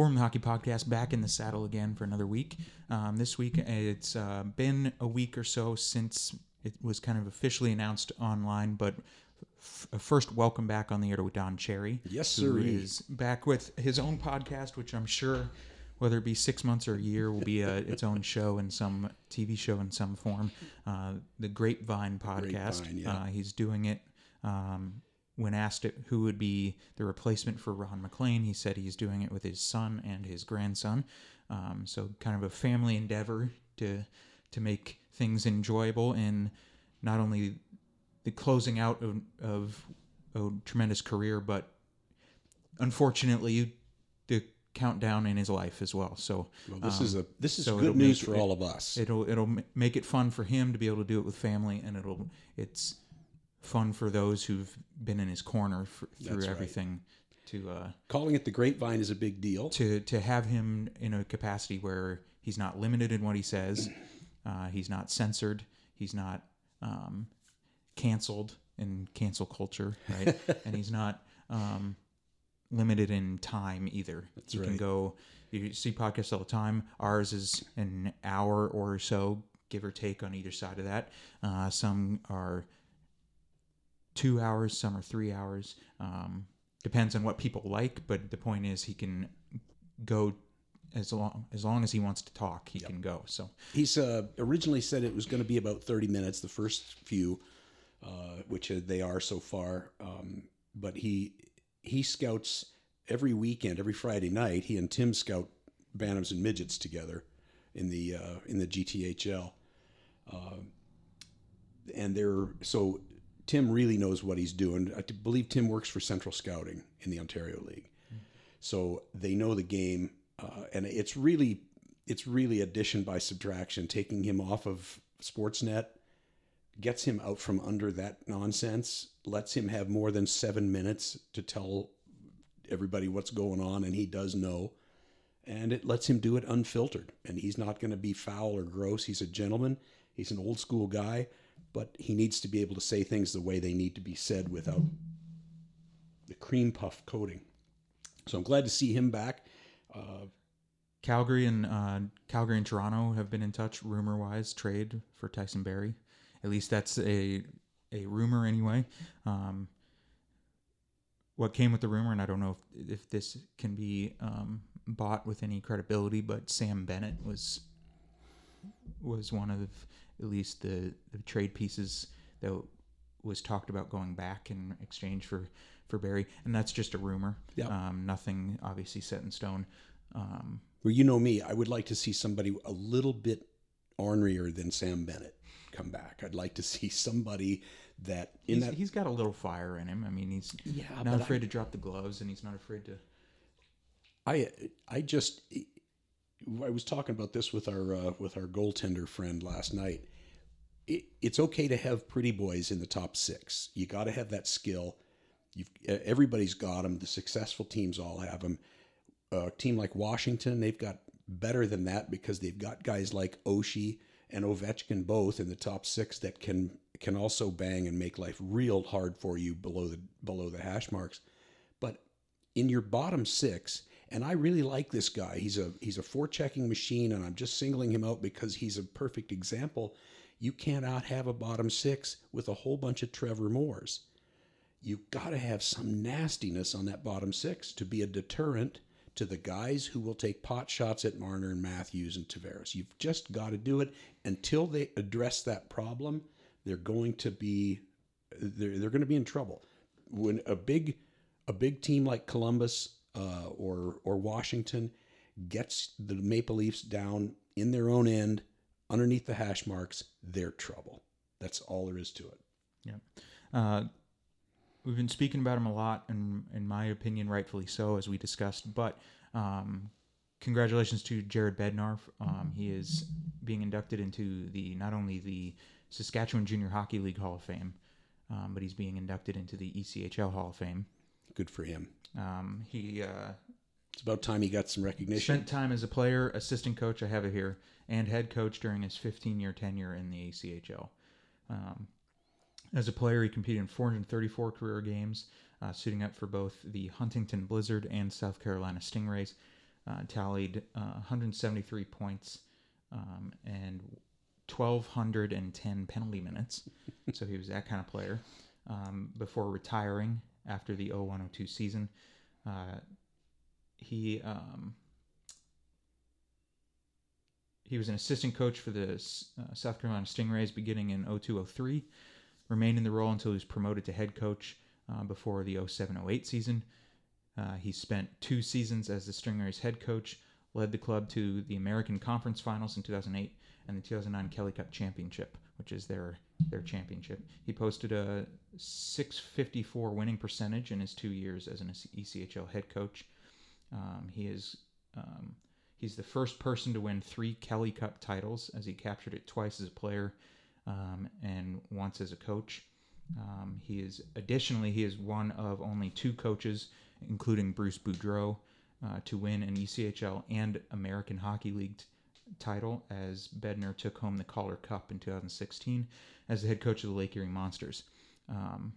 War Room Hockey Podcast back in the saddle again for another week. Um, this week, it's uh, been a week or so since it was kind of officially announced online, but f- first, welcome back on the air to Don Cherry. Yes, sir. is back with his own podcast, which I'm sure, whether it be six months or a year, will be a, its own show in some TV show in some form. Uh, the Grapevine podcast. Grapevine, yeah. uh, he's doing it. Um, when asked it, who would be the replacement for Ron MacLean, he said he's doing it with his son and his grandson. Um, so kind of a family endeavor to to make things enjoyable and not only the closing out of, of a tremendous career, but unfortunately the countdown in his life as well. So Well, this is a this is Um, so good news make for it- all of us. it'll it'll make it fun for him to be able to do it with family, and it'll it's fun for those who've been in his corner for, through That's right. everything to uh, Calling it the grapevine is a big deal. to to have him in a capacity where he's not limited in what he says, uh, he's not censored, he's not um, canceled in cancel culture, right? and he's not um, limited in time either. That's you can go. You see podcasts all the time. Ours is an hour or so, give or take, on either side of that. Uh, some are two hours, some are three hours. Um, depends on what people like, but the point is he can go as long as long as he wants to talk, he can go. So He's uh, originally said it was going to be about 30 minutes, the first few, uh, which they are so far. Um, but he he scouts every weekend, every Friday night. He and Tim scout Bantams and Midgets together in the uh, in the GTHL. Uh, and they're so Tim really knows what he's doing. I believe Tim works for Central Scouting in the Ontario League, so they know the game, uh, and it's really it's really addition by subtraction. Taking him off of Sportsnet gets him out from under that nonsense, lets him have more than seven minutes to tell everybody what's going on, and he does know. And it lets him do it unfiltered. And he's not going to be foul or gross. He's a gentleman. He's an old school guy, but he needs to be able to say things the way they need to be said without the cream puff coating. So I'm glad to see him back. Uh, Calgary and uh, Calgary and Toronto have been in touch, rumor wise, trade for Tyson Barrie. At least that's a a rumor anyway. Um, what came with the rumor, and I don't know if, if this can be um, bought with any credibility, but Sam Bennett was was one of at least the, the trade pieces that was talked about going back in exchange for for Barrie, and that's just a rumor. Yeah. Um, nothing obviously set in stone. Um, Well, you know me. I would like to see somebody a little bit ornerier than Sam Bennett come back. I'd like to see somebody that in he's, that. he's got a little fire in him. I mean, he's Yeah, not but I- afraid to drop the gloves, and he's not afraid to. I I just I was talking about this with our uh, with our goaltender friend last night. It, it's okay to have pretty boys in the top six. You got to have that skill. You've everybody's got them. The successful teams all have them. A team like Washington, they've got better than that because they've got guys like Oshie and Ovechkin both in the top six that can can also bang and make life real hard for you below the below the hash marks. But in your bottom six, and I really like this guy. He's a he's a forechecking machine, and I'm just singling him out because he's a perfect example. You cannot have a bottom six with a whole bunch of Trevor Moores. You've got to have some nastiness on that bottom six to be a deterrent to the guys who will take pot shots at Marner and Matthews and Tavares. You've just got to do it until they address that problem. They're going to be they're, they're going to be in trouble. When a big a big team like Columbus uh, or or Washington gets the Maple Leafs down in their own end underneath the hash marks, they're trouble. That's all there is to it. Yeah. Uh, we've been speaking about him a lot, and in my opinion, rightfully so, as we discussed. But um, congratulations to Jared Bednar. Um, he is being inducted into the not only the Saskatchewan Junior Hockey League Hall of Fame, um, but he's being inducted into the ECHL Hall of Fame. Good for him. Um, he uh, It's about time he got some recognition. spent time as a player, assistant coach, I have it here, and head coach during his 15 year tenure in the ECHL. Um, as a player, he competed in 434 career games, uh, suiting up for both the Huntington Blizzard and South Carolina Stingrays. uh, tallied uh, 173 points um, and 1,210 penalty minutes. so he was that kind of player um, before retiring after the 0102 season. Uh, he um, he was an assistant coach for the uh, South Carolina Stingrays beginning in 0203, remained in the role until he was promoted to head coach uh, before the 0708 season. Uh, he spent two seasons as the Stingrays head coach, led the club to the American Conference Finals in 2008 and the 2009 Kelly Cup Championship, which is their their championship. He posted a 654 winning percentage in his two years as an ECHL head coach. Um, he is um, he's the first person to win three Kelly Cup titles, as he captured it twice as a player um, and once as a coach. Um, he is additionally he is one of only two coaches, including Bruce Boudreau, uh, to win an ECHL and American Hockey League t- title as Bednar took home the Calder Cup in 2016 as the head coach of the Lake Erie Monsters. Um,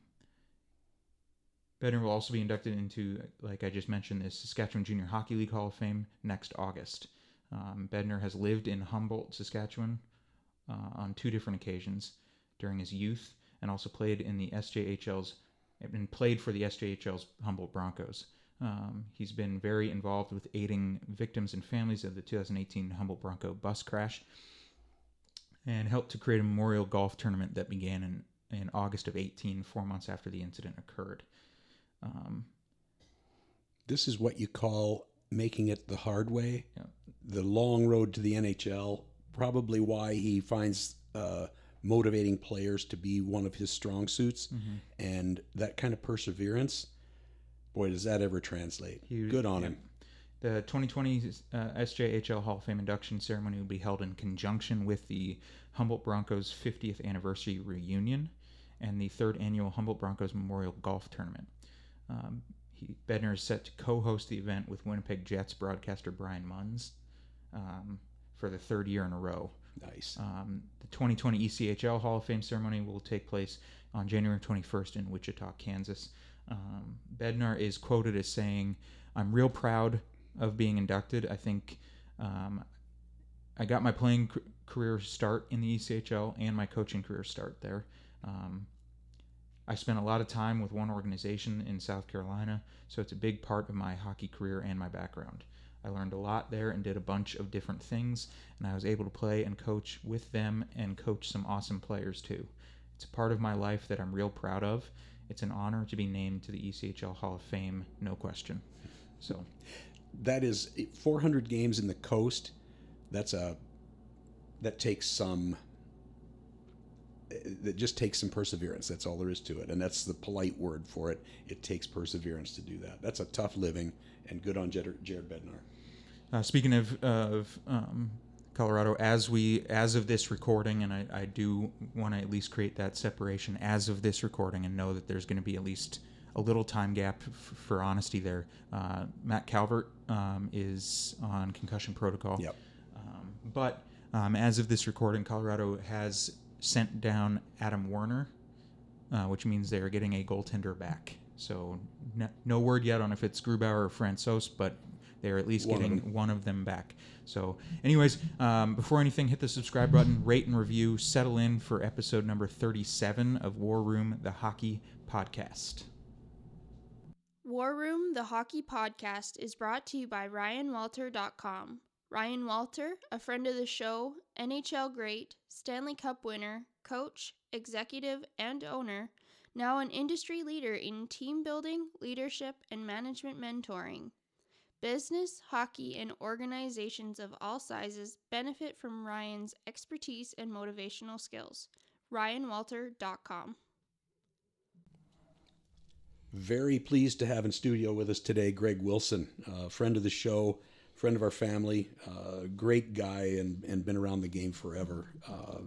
Bednar will also be inducted into, like I just mentioned, the Saskatchewan Junior Hockey League Hall of Fame next August. Um, Bednar has lived in Humboldt, Saskatchewan uh, on two different occasions during his youth and also played in the SJHL's and played for the SJHL's Humboldt Broncos. Um, he's been very involved with aiding victims and families of the 2018 Humboldt Bronco bus crash and helped to create a memorial golf tournament that began in, in August of 18, four months after the incident occurred. Um, this is what you call making it the hard way, Yeah. the long road to the NHL. Probably why he finds uh, motivating players to be one of his strong suits, and that kind of perseverance. Boy, does that ever translate? He- Good on yeah. him. The 2020 uh, SJHL Hall of Fame induction ceremony will be held in conjunction with the Humboldt Broncos 50th anniversary reunion and the third annual Humboldt Broncos Memorial Golf Tournament. Um, he, Bednar is set to co-host the event with Winnipeg Jets broadcaster Brian Munz um, for the third year in a row. Nice. Um, the 2020 ECHL Hall of Fame ceremony will take place on January 21st in Wichita, Kansas. Um, Bednar is quoted as saying, I'm real proud of being inducted. I think um, I got my playing career start in the ECHL and my coaching career start there. Um, I spent a lot of time with one organization in South Carolina, so it's a big part of my hockey career and my background. I learned a lot there and did a bunch of different things, and I was able to play and coach with them and coach some awesome players too. It's a part of my life that I'm real proud of. It's an honor to be named to the ECHL Hall of Fame, no question. So, that is 400 games in the coast. That's a that takes some that just takes some perseverance. That's all there is to it, and that's the polite word for it. It takes perseverance to do that. That's a tough living, and good on Jared, Jared Bednar. Uh, speaking of, of um, Colorado, as we as of this recording, and I, I do want to at least create that separation as of this recording, and know that there's going to be at least a little time gap f- for honesty there. Uh, Matt Calvert um, is on concussion protocol. Yep. Um, but um, as of this recording, Colorado has sent down Adam Werner, uh, which means they are getting a goaltender back. So no, no word yet on if it's Grubauer or Francouz, but they are at least One of getting one of them back. So, anyways, um, before anything, hit the subscribe button, rate and review, settle in for episode number 37 of War Room, the hockey podcast. War Room, the hockey podcast, is brought to you by RyanWalter.com. Ryan Walter, a friend of the show, NHL great, Stanley Cup winner, coach, executive, and owner, now an industry leader in team building, leadership, and management mentoring. Business, hockey, and organizations of all sizes benefit from Ryan's expertise and motivational skills. RyanWalter.com. Very pleased to have in studio with us today Greg Wilson, uh, friend of the show, friend of our family, uh, great guy, and, and been around the game forever. Uh,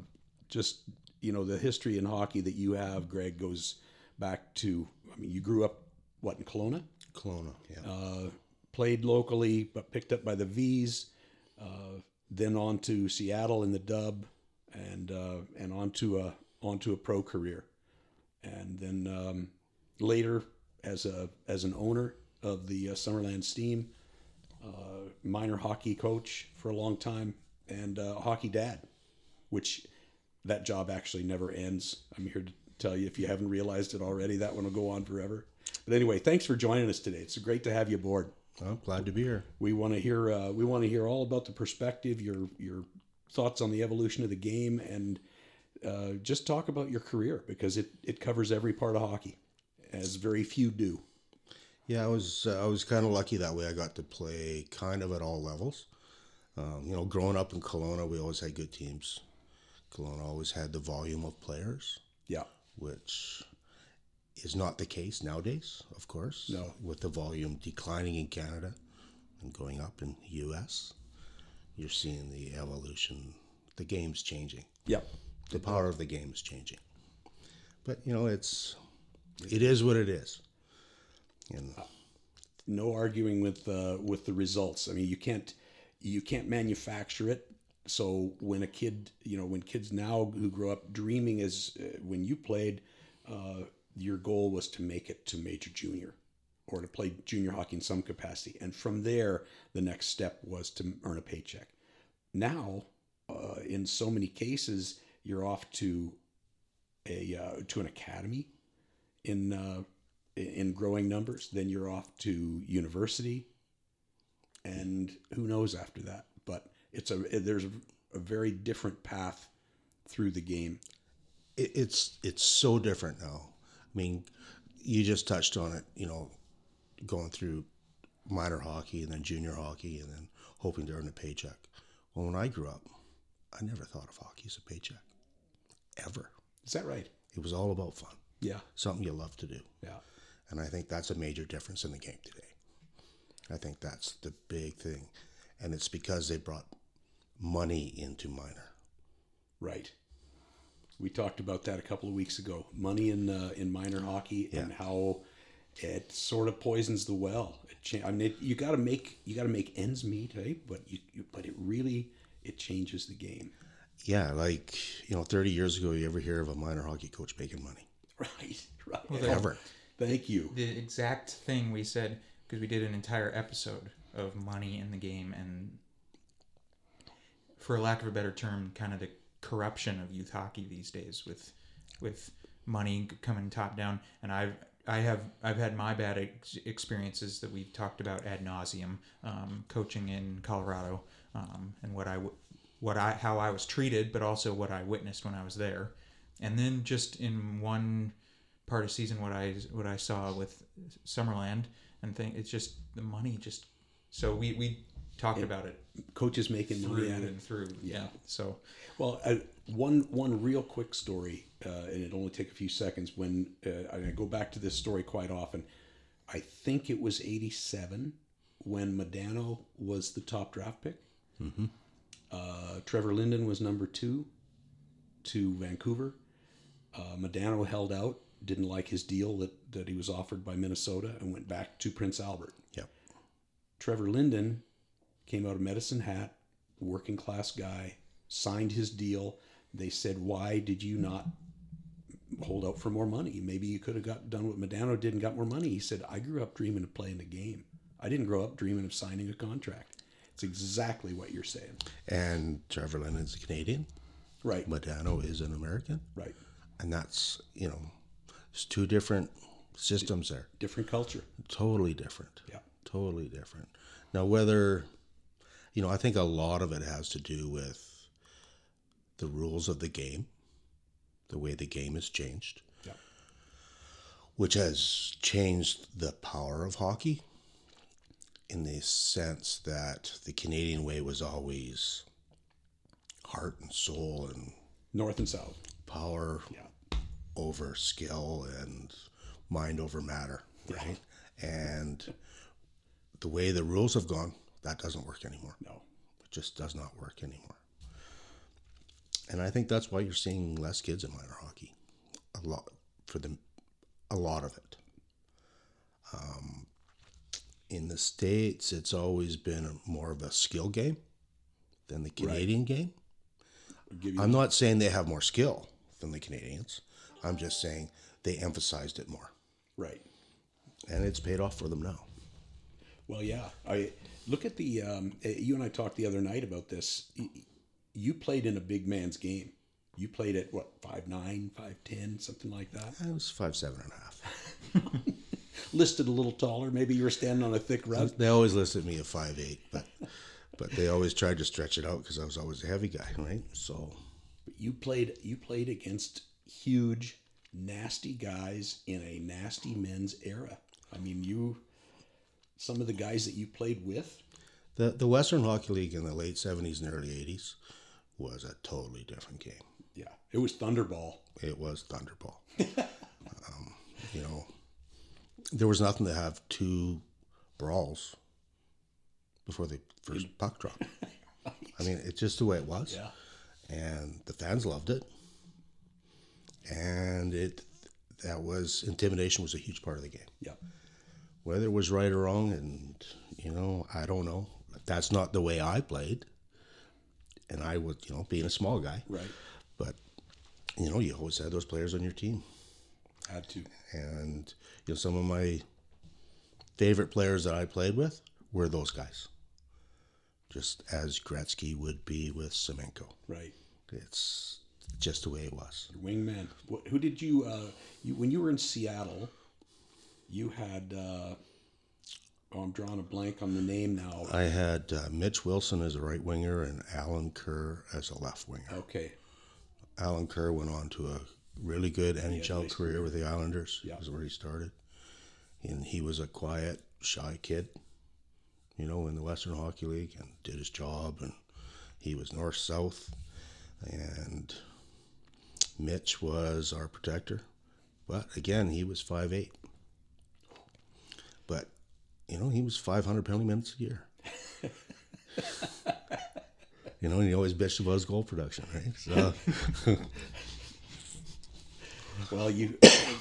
just, you know, the history in hockey that you have, Greg, goes back to, I mean, you grew up, what, in Kelowna? Kelowna, yeah. Uh, played locally, but picked up by the V's, uh, then on to Seattle in the dub, and uh, and onto a onto a pro career, and then um, later as a as an owner of the uh, Summerland Steam, uh, minor hockey coach for a long time, and uh, hockey dad, which that job actually never ends. I'm here to tell you if you haven't realized it already, that one will go on forever. But anyway, thanks for joining us today. It's great to have you aboard. I'm glad to be here. We want to hear uh, we want to hear all about the perspective, your your thoughts on the evolution of the game, and uh, just talk about your career because it it covers every part of hockey, as very few do. Yeah, I was uh, I was kind of lucky that way. I got to play kind of at all levels. Um, you know, growing up in Kelowna, we always had good teams. Kelowna always had the volume of players, Yeah, which is not the case nowadays, of course. No. With the volume declining in Canada and going up in the U.S., you're seeing the evolution. The game's changing. yeah, the power of the game is changing. But you know, it's it is what it is. And no arguing with uh, with the results. I mean, you can't you can't manufacture it. So when a kid, you know, when kids now who grow up dreaming as uh, when you played, uh, your goal was to make it to major junior or to play junior hockey in some capacity, and from there the next step was to earn a paycheck. Now, uh, in so many cases, you're off to a uh, to an academy in uh, in growing numbers. Then you're off to university, and who knows after that. But it's a there's a, a very different path through the game. it, it's it's so different now. I mean, you just touched on it. You know, going through minor hockey and then junior hockey and then hoping to earn a paycheck. Well, when I grew up, I never thought of hockey as a paycheck, ever. Is that right? It was all about fun, Yeah, something you love to do. yeah, And I think that's a major difference in the game today. I think that's the big thing. And it's because they brought money into minor. right. We talked about that a couple of weeks ago. Money in uh, in minor hockey and how it sort of poisons the well. It cha- I mean, it, you got to make you got to make ends meet, eh? But you, you but it really it changes the game. Yeah, like, you know, 30 years ago, you ever hear of a minor hockey coach making money? Right, right. Well, they- Ever. Thank you. the exact thing we said because we did an entire episode of money in the game and for lack of a better term kind of the corruption of youth hockey these days with with money coming top down and i've i have i've had my bad ex- experiences that we've talked about ad nauseum um, coaching in colorado um, and what i what i how i was treated but also what i witnessed when i was there and then just in one part of season what I what I saw with Summerland and think it's just the money just so we we talked about it Coaches making through money at it. and through yeah so Well, uh, one one real quick story, uh, and it only take a few seconds. When uh, I go back to this story quite often, I think it was '87 when Modano was the top draft pick. Uh, Trevor Linden was number two to Vancouver. Uh, Modano held out, didn't like his deal that, that he was offered by Minnesota, and went back to Prince Albert. Yep. Trevor Linden came out of Medicine Hat, working class guy, signed his deal. They said, "Why did you not hold out for more money? Maybe you could have got done what Modano did and got more money." He said, "I grew up dreaming of playing the game. I didn't grow up dreaming of signing a contract." It's exactly what you're saying. And Trevor Linden's a Canadian. Right. Modano is an American. Right. And that's, you know, it's two different systems there. Different culture. Totally different. Yeah. Totally different. Now, whether, you know, I think a lot of it has to do with the rules of the game, the way the game has changed, Yeah. which has changed the power of hockey in the sense that the Canadian way was always heart and soul and North and South. power Yeah. Over skill and mind over matter, right? And the way the rules have gone, that doesn't work anymore. No. It just does not work anymore. And I think that's why you're seeing less kids in minor hockey. A lot for them, a lot of it. Um, in the states, it's always been more of a skill game than the Canadian game. Give you I'm not saying they have more skill than the Canadians. I'm just saying they emphasized it more, right. and it's paid off for them now. Well, yeah. I Look at the. Um, uh, you and I talked the other night about this. You played in a big man's game. You played at what five nine, five ten, something like that. I was five seven and a half. Listed a little taller. Maybe you were standing on a thick rug. They always listed me at five eight, but but they always tried to stretch it out because I was always a heavy guy, right? So But You played. You played against huge, nasty guys in a nasty men's era. I mean, you. Some of the guys that you played with. the the Western Hockey League in the late seventies and early eighties was a totally different game. Yeah, it was Thunderball. It was Thunderball. um, you know, there was nothing to have two brawls before the first puck drop. I mean, it's just the way it was. Yeah. and the fans loved it and it that was intimidation was a huge part of the game Yeah. whether it was right or wrong and you know i don't know that's not the way i played and i was you know being a small guy Right. but you know you always had those players on your team Had to. and you know some of my favorite players that i played with were those guys just as gretzky would be with semenko Right. it's just the way it was wingman. Who did you, uh, you? When you were in Seattle, you had. Uh, oh, I'm drawing a blank on the name now. I had uh, Mitch Wilson as a right winger and Alan Kerr as a left winger. Okay. Alan Kerr went on to a really good NHL nice career with the Islanders. Yeah. Is where he started. And he was a quiet, shy kid, you know, in the Western Hockey League and did his job. And he was north south. And Mitch was our protector. But again, he was 5'8. But, you know, he was 500 penalty minutes a year. You know, and he always bitched about his goal production, right? So, Well, you.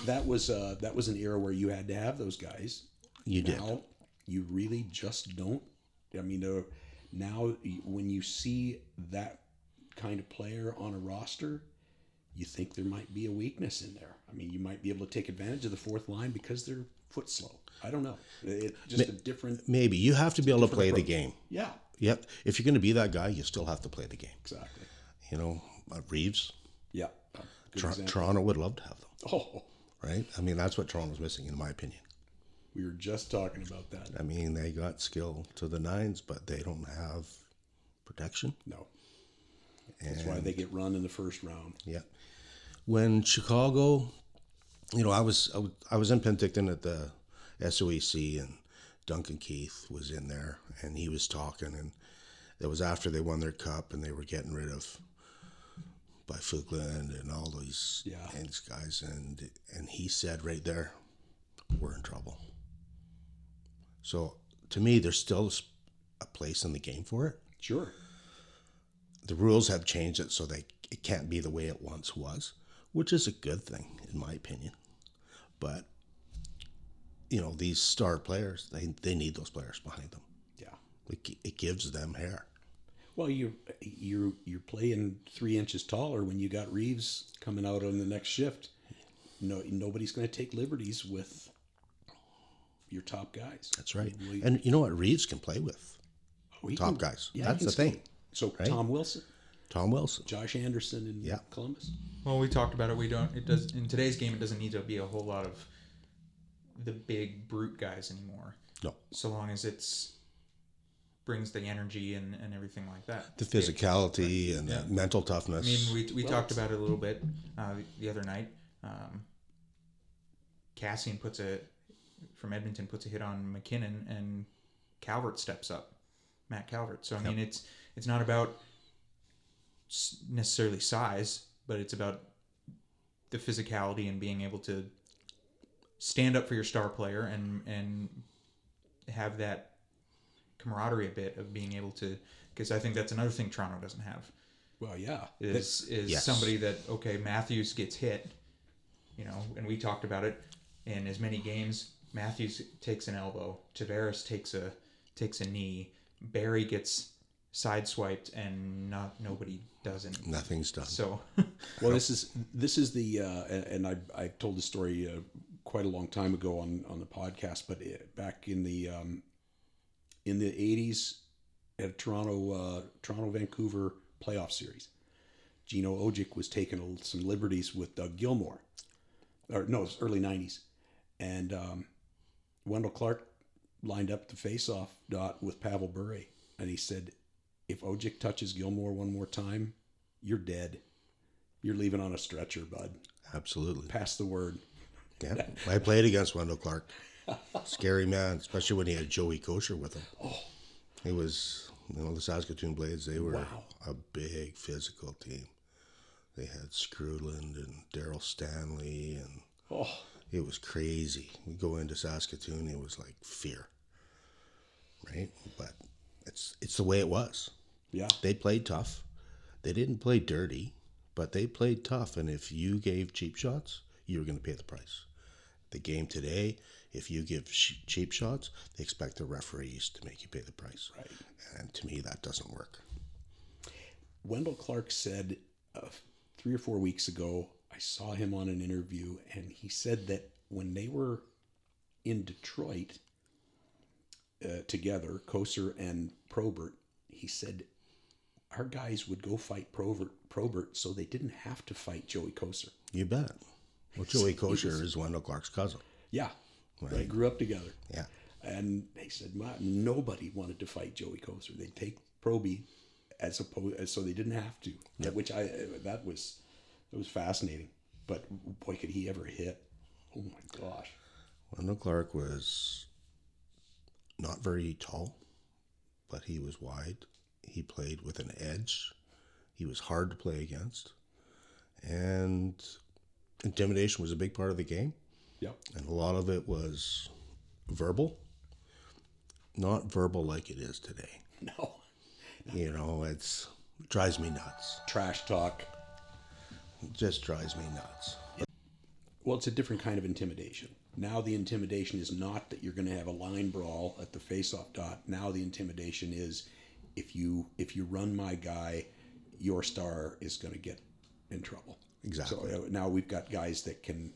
that was uh, that was an era where you had to have those guys. You did. Now you really just don't. I mean, uh, now when you see that kind of player on a roster, you think there might be a weakness in there. I mean, you might be able to take advantage of the fourth line because they're foot slow. I don't know. It just a different. maybe you have to be able to play the game. Yeah, Yep. If you're going to be that guy, you still have to play the game. exactly. You know, uh, Reaves, Yeah. Example. Toronto would love to have them, Oh, right? I mean, that's what Toronto's missing, in my opinion. we were just talking about that. I mean, they got skill to the nines, but they don't have protection. No, that's why they get run in the first round. Yeah. When Chicago, you know, I was I was, in Penticton at the SOEC and Duncan Keith was in there and he was talking and it was after they won their cup and they were getting rid of Byfuglien and all these Yeah. guys and and he said right there, we're in trouble. So to me, there's still a place in the game for it Sure. the rules have changed it so they it can't be the way it once was, which is a good thing in my opinion. But you know, these star players, they they need those players behind them. Yeah. It, it gives them hair. Well, you you're you're playing three inches taller when you got Reaves coming out on the next shift. No, nobody's going to take liberties with your top guys. That's right. And you know what? Reaves can play with Oh, top can- guys. yeah, That's the thing. So right? Tom Wilson, Tom Wilson. Josh Anderson in Yeah. Columbus. Well, we talked about it. We don't. It does in today's game. It doesn't need to be a whole lot of the big brute guys anymore. No. So long as it's brings the energy and, and everything like that. The physicality and Yeah. the mental toughness. I mean, we, we Well, talked about it a little bit uh, the other night. Um, Kassian puts a from Edmonton puts a hit on MacKinnon, and Calvert steps up, Matt Calvert. So I mean, it's it's not about s- necessarily size, but it's about the physicality and being able to stand up for your star player and and have that camaraderie a bit of being able to because I think that's another thing Toronto doesn't have Well, yeah. is is Yes. somebody that okay Matthews gets hit, you know, and we talked about it in as many games. Matthews takes an elbow, Tavares takes a takes a knee, Barrie gets sideswiped, and not nobody does anything. Nothing's done. So Well, this is this is the uh, and I I told the story uh, quite a long time ago on on the podcast, but it, back in the um, in the '80s at a Toronto uh, Toronto Vancouver playoff series. Gino Odjick was taking some liberties with Doug Gilmour, or no, it was early '90s, and um, Wendell Clark lined up the face-off dot with Pavel Bure, and he said, "If Odjick touches Gilmour one more time, you're dead. You're leaving on a stretcher, bud. Absolutely. Pass the word." Yeah. I played against Wendell Clark. Scary man, especially when he had Joey Kocur with him. Oh. He was, you know, the Saskatoon Blades, they were Wow. a big physical team. They had Screwland and Daryl Stanley, and Oh, it was crazy. We go into Saskatoon, it was like fear, right? But it's it's the way it was. Yeah, They played tough. They didn't play dirty, but they played tough. And if you gave cheap shots, you were going to pay the price. The game today, if you give sh- cheap shots, they expect the referees to make you pay the price. Right. And to me, that doesn't work. Wendell Clark said uh, three or four weeks ago, I saw him on an interview, and he said that when they were in Detroit uh, together, Kocur and Probert, he said our guys would go fight Probert, Probert so they didn't have to fight Joey Kocur. You bet. Well, Joey Kocur is Wendell Clark's cousin. Yeah, they grew up together. Yeah. And they said "Ma- nobody wanted to fight Joey Kocur. They'd take Proby as opposed, so they didn't have to. Which I that was that was fascinating. But boy, could he ever hit! Oh my gosh! Wendell Clark was not very tall, but he was wide. He played with an edge. He was hard to play against. And intimidation was a big part of the game. Yep. And a lot of it was verbal, not verbal like it is today. No You know, it's drives me nuts. trash talk. Just drives me nuts. Well, it's a different kind of intimidation. Now the intimidation is not that you're going to have a line brawl at the face-off dot. Now the intimidation is if you if you run my guy, your star is going to get in trouble. Exactly. So uh, now we've got guys that can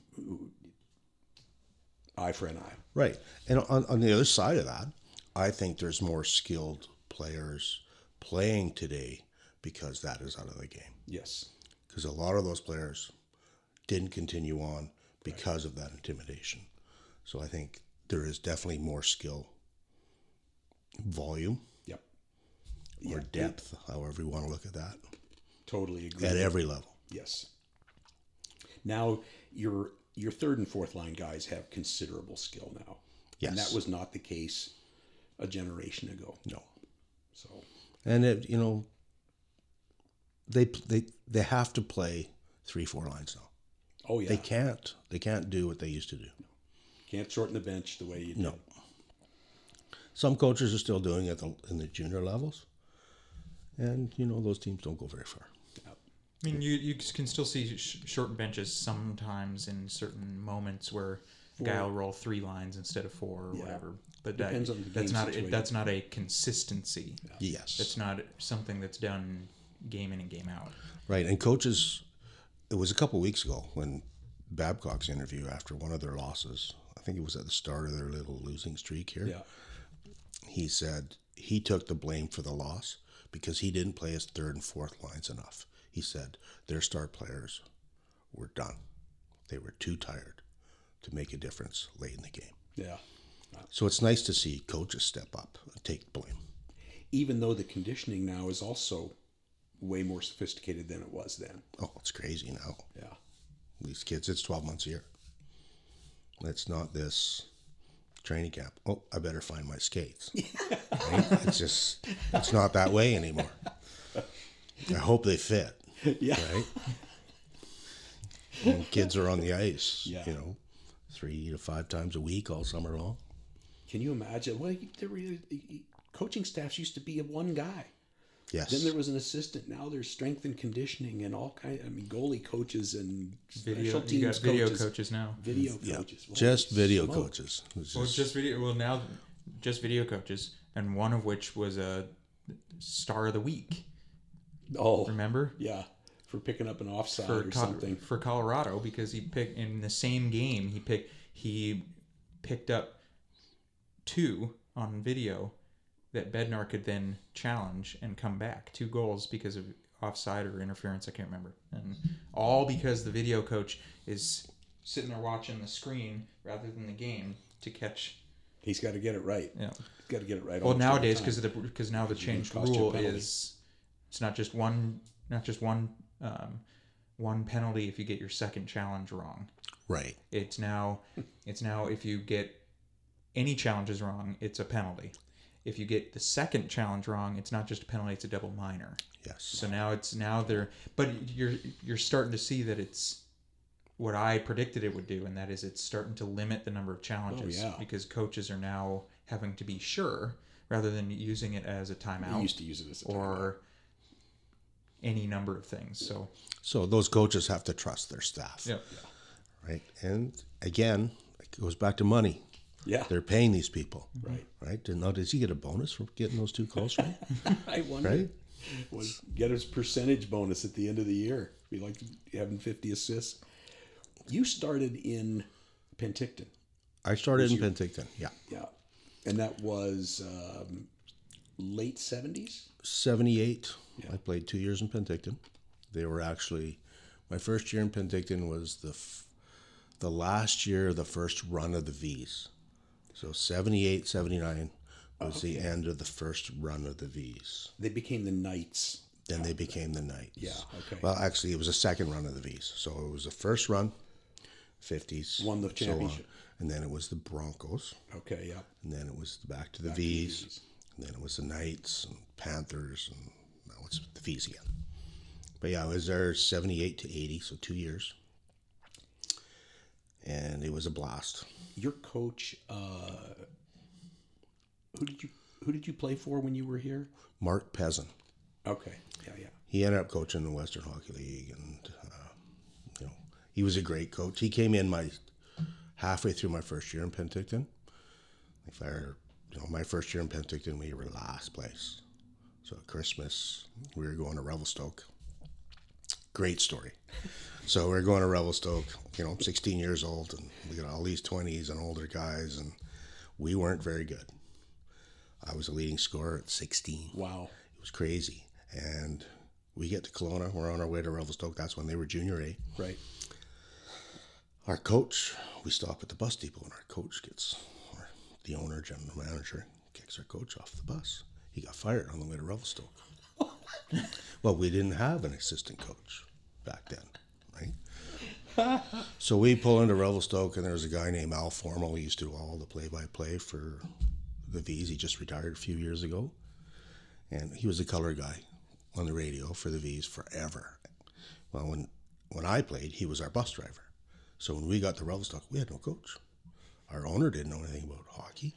eye for an eye. Right. And on, on the other side of that, I think there's more skilled players playing today because that is out of the game. Yes. Because a lot of those players didn't continue on because of that intimidation. So I think there is definitely more skill, volume, Yep. or depth, however you want to look at that, Totally agree. at every level. Yes. Now your your third and fourth line guys have considerable skill now. And that was not the case a generation ago. No. So And it, you know, they they they have to play three four lines now. oh yeah. They can't they can't do what they used to do. Can't shorten the bench the way you did. No. Some coaches are still doing it the- in the junior levels, and you know those teams don't go very far. I mean, you you can still see sh- short benches sometimes in certain moments where a guy will roll three lines instead of four or Yeah. whatever. But that, Depends on the that's not situation. that's not a consistency. Yes, That's not something that's done game in and game out. right. And coaches, it was a couple weeks ago when Babcock's interview after one of their losses. I think it was at the start of their little losing streak here. Yeah. He said he took the blame for the loss because he didn't play his third and fourth lines enough. He said their star players were done. They were too tired to make a difference late in the game. Yeah. So it's nice to see coaches step up and take blame. Even though the conditioning now is also way more sophisticated than it was then. Oh, it's crazy now. Yeah. These kids, it's 12 months a year. It's not this training camp. Oh, I better find my skates. Right? It's just, it's not that way anymore. I hope they fit, Yeah. right? And kids are on the ice, Yeah. you know, three to five times a week all summer long. Can you imagine? Well, there were, coaching staffs used to be one guy. Yes. Then there was an assistant. Now there's strength and conditioning and all kind. I mean, goalie coaches and Video, special you teams got video coaches, coaches now. video yeah. coaches. Holy Just video smoke. coaches. It's Well, just- just video. Well, now just video coaches, and one of which was a star of the week. Oh, Remember yeah, for picking up an offside for or Co- something. for Colorado because he picked in the same game. He picked he picked up two on video that Bednar could then challenge and come back two goals because of offside or interference. I can't remember, and all because the video coach is sitting there watching the screen rather than the game to catch. He's got to get it right. Yeah, He's got to get it right. well nowadays because of the because now the changed cost you a rule is it's not just one not just one um, one penalty if you get your second challenge wrong. Right. It's now it's now if you get any challenges wrong, it's a penalty. If you get the second challenge wrong, it's not just a penalty; it's a double minor. Yes. So now it's now they're but you're you're starting to see that it's what I predicted it would do, and that is it's starting to limit the number of challenges Oh, yeah. because coaches are now having to be sure rather than using it as a timeout used to use it as a timeout. or any number of things. So So those coaches have to trust their staff. yeah, Right. And again, it goes back to money. Yeah, They're paying these people. right. Right. And Now, does he get a bonus for getting those two calls right? I wonder. right. Was get his percentage bonus at the end of the year. Be like having fifty assists. You started in Penticton, I started in Penticton. Yeah. yeah, and that was um, late seventies. 78. I played two years in Penticton. They were actually, my first year in Penticton was the f- the last year of the first run of the V's. So 78, 79 was the end of the first run of the V's. They became the Knights. Then they became the Knights. Yeah, okay. Well, actually, it was a second run of the V's. So it was the first run, 50s. Won the so championship. and then it was the Broncos. Okay, yeah. And then it was back to the Back to the V's. Vs. And then it was the Knights and Panthers. And now it's the V's again. But yeah, I was there 78 to 80, so two years. And it was a blast. Your coach, uh, who did you who did you play for when you were here? Mark Peasant. Okay, yeah, yeah. He ended up coaching the Western Hockey League, and uh, you know he was a great coach. He came in my halfway through my first year in Penticton. If I, you know, my first year in Penticton, we were last place. So at Christmas, we were going to Revelstoke. Great story. So we we're going to Revelstoke. You know, 16 years old, and we got all these 20s and older guys, and we weren't very good. I was a leading scorer at 16. Wow. It was crazy. And we get to Kelowna. We're on our way to Revelstoke. That's when they were junior A. Right. Our coach, we stop at the bus depot, and our coach gets, or the owner, general manager, kicks our coach off the bus. He got fired on the way to Revelstoke. well, we didn't have an assistant coach back then? so we pull into Revelstoke, and there's a guy named Al Formo. He used to do all the play-by-play for the V's. He just retired a few years ago, and he was a color guy on the radio for the V's forever. Well, when when I played, he was our bus driver. So when we got to Revelstoke, we had no coach. Our owner didn't know anything about hockey.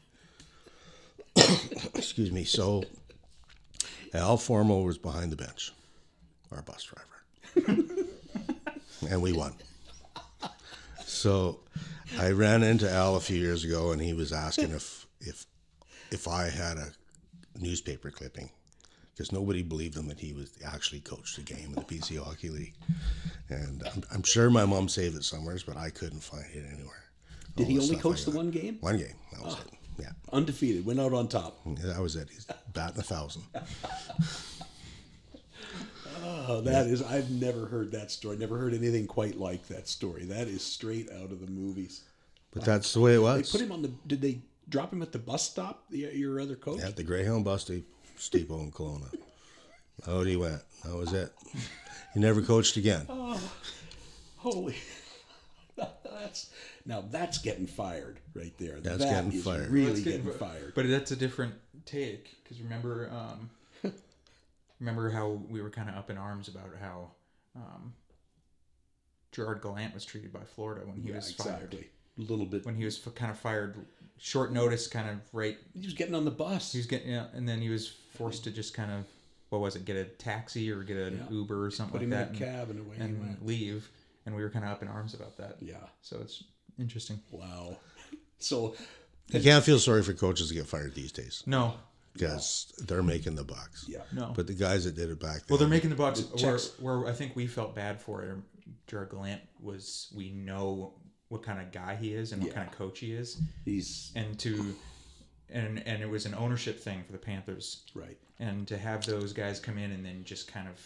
Excuse me. So Al Formo was behind the bench, our bus driver, and we won. So I ran into Al a few years ago, and he was asking if if if I had a newspaper clipping because nobody believed him that he was actually coached a game in the BC Hockey League. And I'm, I'm sure my mom saved it somewhere, but I couldn't find it anywhere. Did All he only coach the one game? One game. That was ah. it. Yeah. Undefeated, went out on top. That was it. He's batting a thousand. Oh, that is I've never heard that story. Never heard anything quite like that story. That is straight out of the movies. But that's the way it was. They put him on the. Did they drop him at the bus stop? The, your other coach? At the Greyhound bus de- steeple in Kelowna. Out he went. That was it. He never coached again. Holy. that's now that's getting fired right there. That's That getting is fired. Really Well, getting getting- fired. But that's a different take because remember, um, remember how we were kind of up in arms about how um, Gerard Gallant was treated by Florida when he yeah, was fired. A little bit. When he was f- kind of fired, short notice, kind of right. he was getting on the bus. He was getting, yeah, and then he was forced to just kind of, what was it, get a taxi or get an Yeah. Uber or something Put like him in that, a and, cab and away he and went. leave. And we were kind of up in arms about that. Yeah. So it's interesting. Wow. So You can't feel sorry for coaches to get fired these days No, because they're making the bucks. yeah. no. But the guys that did it back then, Well, they're making the bucks. The where, where I think we felt bad for it. Gerard Gallant was we know what kind of guy he is and what kind of coach he is, He's and to and and it was an ownership thing for the Panthers, Right. and to have those guys come in and then just kind of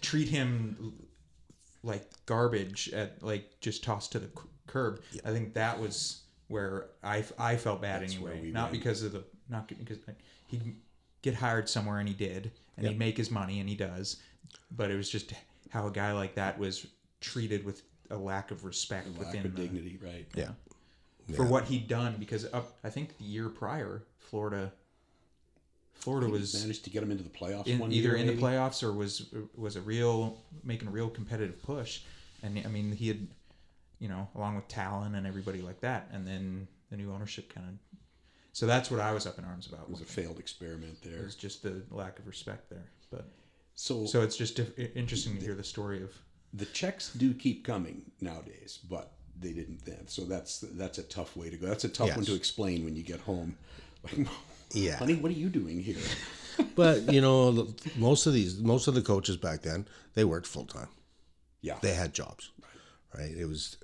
treat him like garbage at like just tossed to the c- curb. I think that was where I, I felt bad That's anyway. we Not went. because of the not because like, he'd get hired somewhere and he did, and he'd make his money and he does, but it was just how a guy like that was treated with a lack of respect Lack within of the- dignity. Right. yeah. For what he'd done, because up, I think the year prior, Florida, Florida was managed to get him into the playoffs in, one either year, in the playoffs or was was a real making a real competitive push, and I mean he had, you know, along with Tallon and everybody like that, and then the new ownership kind of. So that's what I was up in arms about. It was a failed experiment there. It was just the lack of respect there, but So, so it's just diff- interesting to hear the story of the checks do keep coming nowadays, but they didn't then. So that's that's a tough way to go. That's a tough one to explain when you get home. Like, Yeah. honey, what are you doing here? But you know, most of these, most of the coaches back then, they worked full time. Yeah. They had jobs, right? It was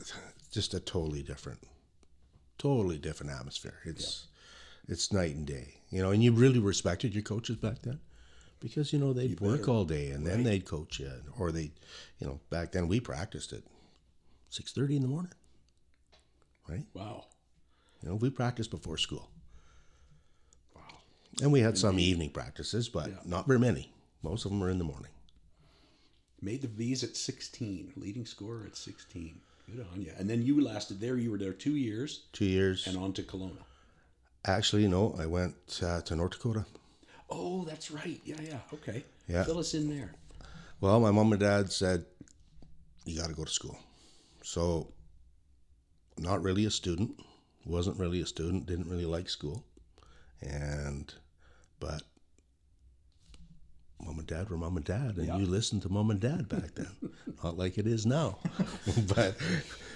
just a totally different, totally different atmosphere. It's it's night and day, you know. And you really respected your coaches back then, because you know they'd work all day and then they'd coach you, or they, you know, back then we practiced at six thirty in the morning, right? wow. You know, we practiced before school. Wow, and we had some evening practices, but not very many. Most of them were in the morning. Made the V's at 16, leading scorer at 16. Good on you. And then you lasted there. You were there two years Two years. and on to Kelowna. Actually, no, I went uh, to North Dakota. Oh, that's right. Yeah, yeah. Okay. Yeah. Fill us in there. Well, my mom and dad said, you got to go to school. So, not really a student. Wasn't really a student. Didn't really like school. And, but mom and dad were mom and dad. And you listened to mom and dad back then. not like it is now. but,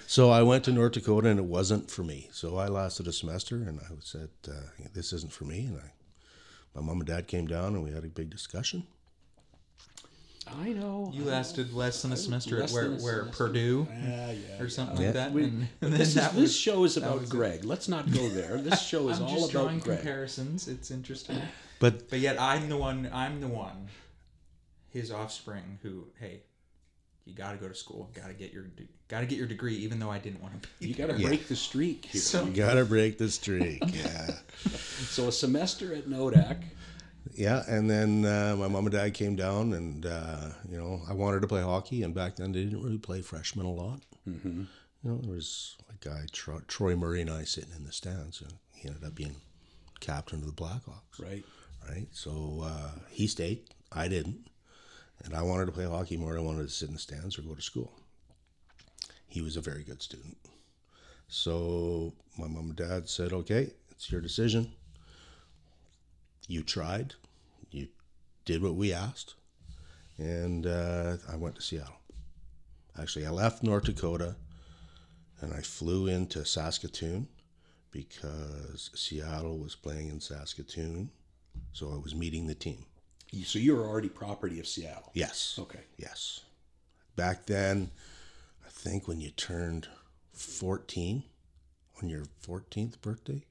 so I went to North Dakota and it wasn't for me. So I lasted a semester and I said, uh, this isn't for me. And I, my mom and dad came down and we had a big discussion. I know. you lasted less than a semester at where, than a where semester. Purdue Yeah, yeah. or something Yeah. like that. We- and, and This, is, then this show is about was it. Greg. Let's not go there. This show is I'm all just about Greg. comparisons. It's interesting. But But yet I'm the one. I'm the one. His offspring. Who? Hey, you got to go to school. Got to get your. Got to get your degree, even though I didn't want to be. You got to break the streak here. So- So, Gotta break the streak. Yeah. So a semester at Nodak. yeah. And then uh, my mom and dad came down, and, uh, you know, I wanted to play hockey. And back then, they didn't really play freshmen a lot. Mm-hmm. You know, there was a guy, Tro- Troy Murray, and I sitting in the stands. And he ended up being captain of the Blackhawks. Right. Right. So uh, he stayed. I didn't. And I wanted to play hockey more. than I wanted to sit in the stands or go to school. He was a very good student. So my mom and dad said, okay, it's your decision. You tried, you did what we asked, and uh, I went to Seattle. Actually, I left North Dakota and I flew into Saskatoon because Seattle was playing in Saskatoon. So I was meeting the team. So you were already property of Seattle. Yes. Okay. Yes. Back then, I think when you turned 14, on your 14th birthday,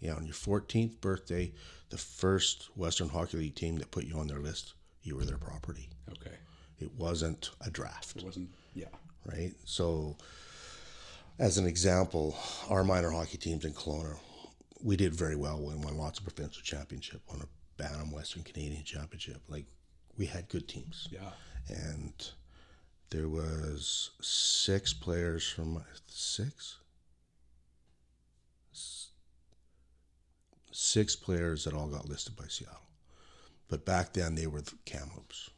yeah, on your 14th birthday, the first Western Hockey League team that put you on their list, you were their property. Okay. It wasn't a draft, It wasn't. Yeah. right? So, as an example, our minor hockey teams in Kelowna, we did very well. We won lots of provincial championship, won a Bantam Western Canadian Championship. Like, we had good teams Yeah. and there was six players from six six players that all got listed by Seattle. But back then they were the Kamloops.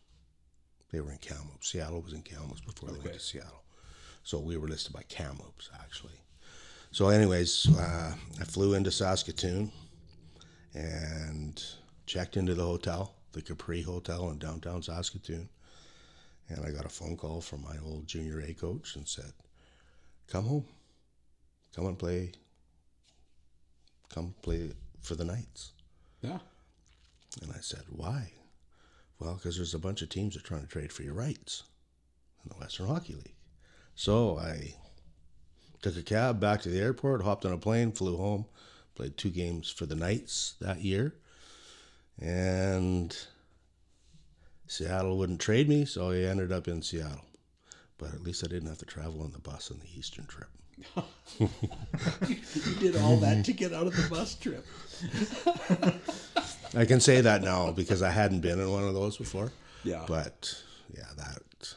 They were in Kamloops. Seattle was in Kamloops before they went to Seattle. So we were listed by Kamloops actually. So anyways, uh, I flew into Saskatoon and checked into the hotel, the Capri Hotel in downtown Saskatoon. And I got a phone call from my old junior A coach and said, Come home. Come and play. Come play for the Knights. Yeah. And I said, Why? Well, because there's a bunch of teams that are trying to trade for your rights in the Western Hockey League. So I Took a cab back to the airport, hopped on a plane, flew home, played two games for the Knights that year. And Seattle wouldn't trade me, so I ended up in Seattle. But at least I didn't have to travel on the bus on the Eastern trip. You did all that to get out of the bus trip. I can say that now because I hadn't been in one of those before. Yeah. But yeah, that.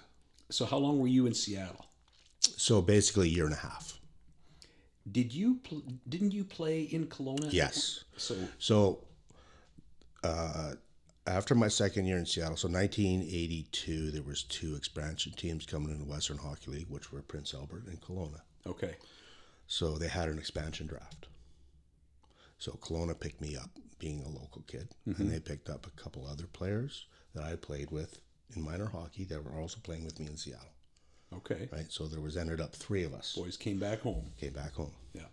So how long were you in Seattle? So basically, a year and a half. Did you pl- didn't you play in Kelowna? Yes. So So, uh, after my second year in Seattle, so 1982, there was two expansion teams coming in the Western Hockey League, which were Prince Albert and Kelowna. okay. So they had an expansion draft. So Kelowna picked me up, being a local kid, and they picked up a couple other players that I played with in minor hockey that were also playing with me in Seattle. Okay. Right. So there was ended up three of us Boys came back home. came back home. Yeah.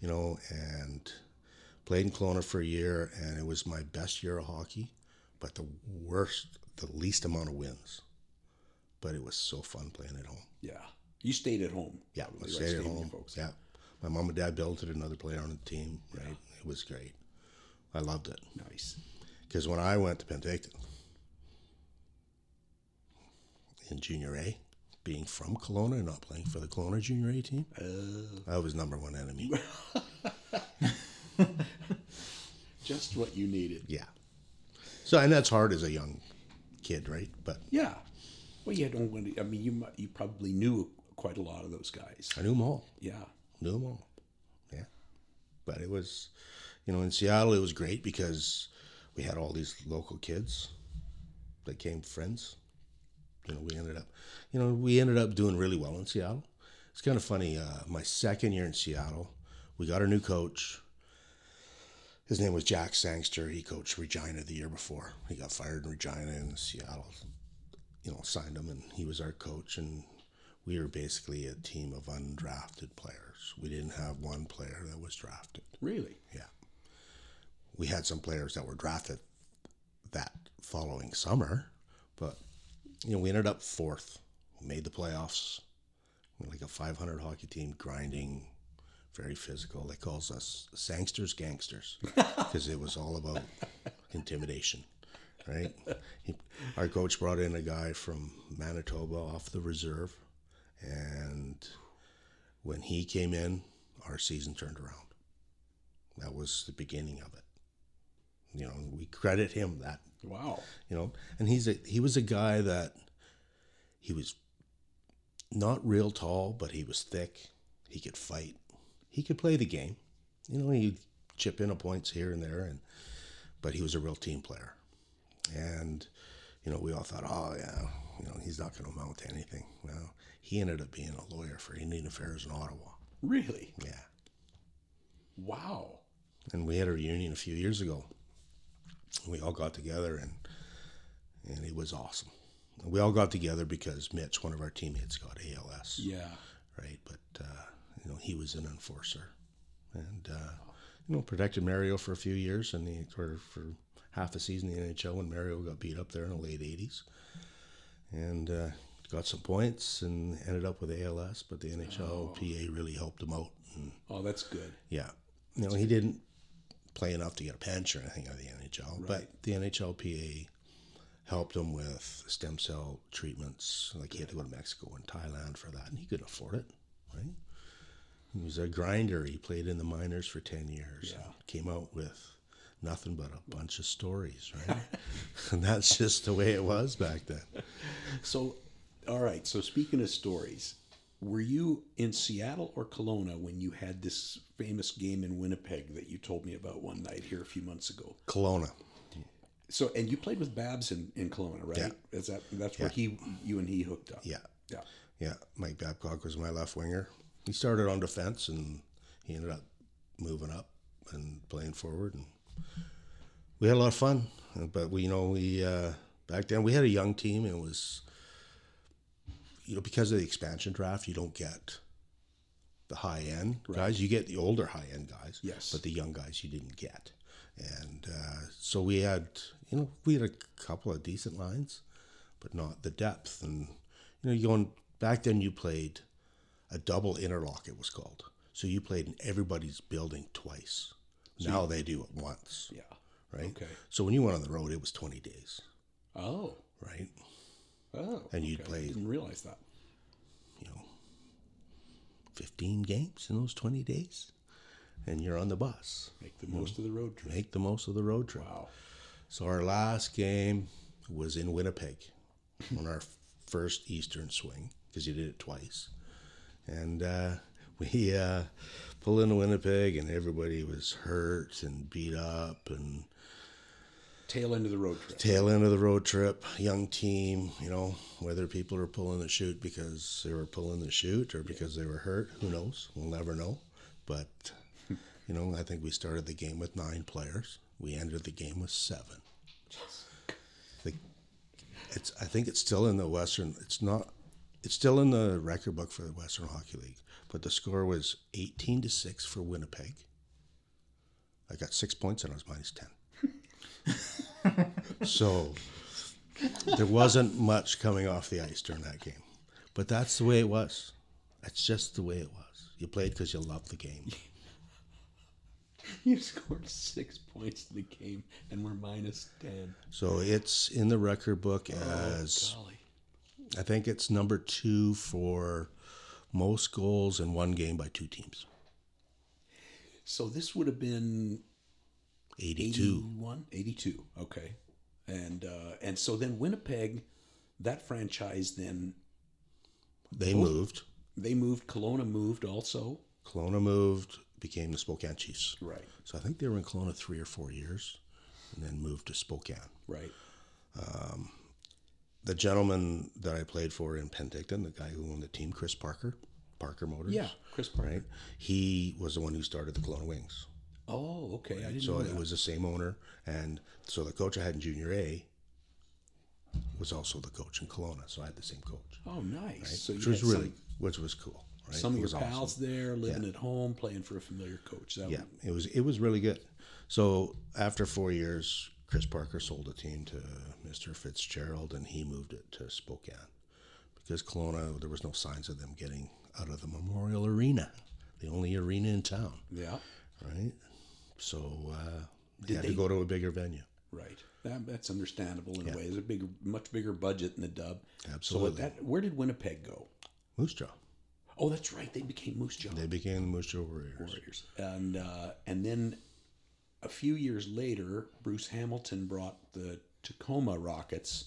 you know, and played in Kelowna for a year, and it was my best year of hockey, but the worst, the least amount of wins. But it was so fun playing at home. Yeah. You stayed at home. Yeah, I Probably, right? stayed at home. folks. Yeah, my mom and dad built it, another player on the team. Right, it was great. I loved it Nice. because when I went to Penticton in Junior A, being from Kelowna and not playing for the Kelowna Junior A team, oh. I was number one enemy. Just what you needed. Yeah. So, and that's hard as a young kid, right? But Yeah. Well, you don't want to. I mean, you you probably knew quite a lot of those guys. I knew them all. Yeah. Knew them all. Yeah. But it was, you know, in Seattle, it was great because we had all these local kids that came friends. You know, we ended up, you know, we ended up doing really well in Seattle. It's kind of funny. Uh, my second year in Seattle, we got a new coach. His name was Jack Sangster. He coached Regina the year before. He got fired in Regina and Seattle, you know, signed him and he was our coach. And we were basically a team of undrafted players. We didn't have one player that was drafted. Really. Yeah. We had some players that were drafted that following summer, but you know, we ended up fourth. We made the playoffs. We're like a 500 hockey team, grinding, very physical. They calls us sangsters gangsters because it was all about intimidation, right? He, our coach brought in a guy from Manitoba off the reserve, and when he came in, our season turned around. That was the beginning of it. You know, we credit him that Wow. you know and he's a he was a guy that he was not real tall but he was thick he could fight he could play the game you know he'd chip in a points here and there and but he was a real team player and you know we all thought oh yeah you know he's not going to amount to anything well he ended up being a lawyer for indian affairs in ottawa Really. yeah Wow. and we had a reunion a few years ago. We all got together and and it was awesome. We all got together because Mitch, one of our teammates, got ALS, Yeah. right? But uh, you know he was an enforcer, and uh, you know protected Mario for a few years, and he for for half a season in the NHL when Mario got beat up there in the late '80s, and uh, got some points and ended up with ALS. But the NHL PA really helped him out, and Oh, that's good. yeah. You know, he didn't play enough to get a pension or anything out of the NHL, but the NHLPA helped him with stem cell treatments. Like he had to go to Mexico and Thailand for that, and he couldn't afford it, right? He was a grinder. He played in the minors for 10 years. Yeah. and Came out with nothing but a bunch of stories, right? and that's just the way it was back then. So, all right. So, speaking of stories, were you in Seattle or Kelowna when you had this famous game in Winnipeg that you told me about one night here a few months ago? Kelowna. So, and you played with Babs in, in Kelowna, right? Yeah. Is that that's where he, you and he hooked up? Yeah. Yeah. Yeah, Mike Babcock was my left winger. He started on defense and he ended up moving up and playing forward, and we had a lot of fun. But we, you know, we uh, back then we had a young team, it was, you know, because of the expansion draft, you don't get the high end guys. You get the older high end guys, Yes. but the young guys you didn't get. And uh, so we had, you know, we had a couple of decent lines, but not the depth. And you know, you going back then, you played a double interlock. It was called. So you played in everybody's building twice. now they do it once, Yeah. right? Okay. So when you went on the road, it was twenty days, Oh. right? Oh. And you'd okay. play- Didn't realize that. You know, fifteen games in those twenty days, and you're on the bus. Make the most of the road trip. Make the most of the road trip. Wow. So our last game was in Winnipeg on our first Eastern swing because you did it twice, and uh, we uh, pull into Winnipeg and everybody was hurt and beat up and Tail end of the road trip. tail end of the road trip, young team. You know whether people are pulling the chute because they were pulling the chute or because they were hurt. Who knows? We'll never know. But you know, I think we started the game with nine players. We ended the game with seven. The, it's. I think it's still in the Western. It's not. It's still in the record book for the Western Hockey League. But the score was eighteen to six for Winnipeg. I got six points and I was minus ten. So there wasn't much coming off the ice during that game. But that's the way it was. That's just the way it was. You played because you loved the game. You scored six points in the game and we're minus ten. So it's in the record book oh, as Golly. I think it's number two for most goals in one game by two teams. So this would have been 82. 81? 82. Okay. And uh, and so then Winnipeg, that franchise then They moved. they moved. Kelowna moved also. Kelowna moved, became the Spokane Chiefs. Right. So I think they were in Kelowna three or four years and then moved to Spokane. Right. the gentleman that I played for in Penticton, the guy who owned the team, Chris Parker, Parker Motors. Yeah. Chris Parker. Right. He was the one who started the Kelowna Wings. Oh, okay. I didn't So know it was the same owner, and so the coach I had in Junior A was also the coach in Kelowna. So I had the same coach, oh, nice. So you which was really, which was cool. Right. some, some of your awesome. pals there, living at home, playing for a familiar coach. That Yeah, it was it was really good. So after four years, Chris Parker sold the team to Mr. Fitzgerald, and he moved it to Spokane because Kelowna there was no signs of them getting out of the Memorial Arena, the only arena in town, Yeah. right? So uh, they had they- to go to a bigger venue. Right. That, that's understandable in a way. There's a big, much bigger budget in the dub. Absolutely. So that, where did Winnipeg go? Moose Jaw. Oh, that's right. They became Moose Jaw They became the Moose Jaw Warriors. Warriors. And uh, and then a few years later, Bruce Hamilton brought the Tacoma Rockets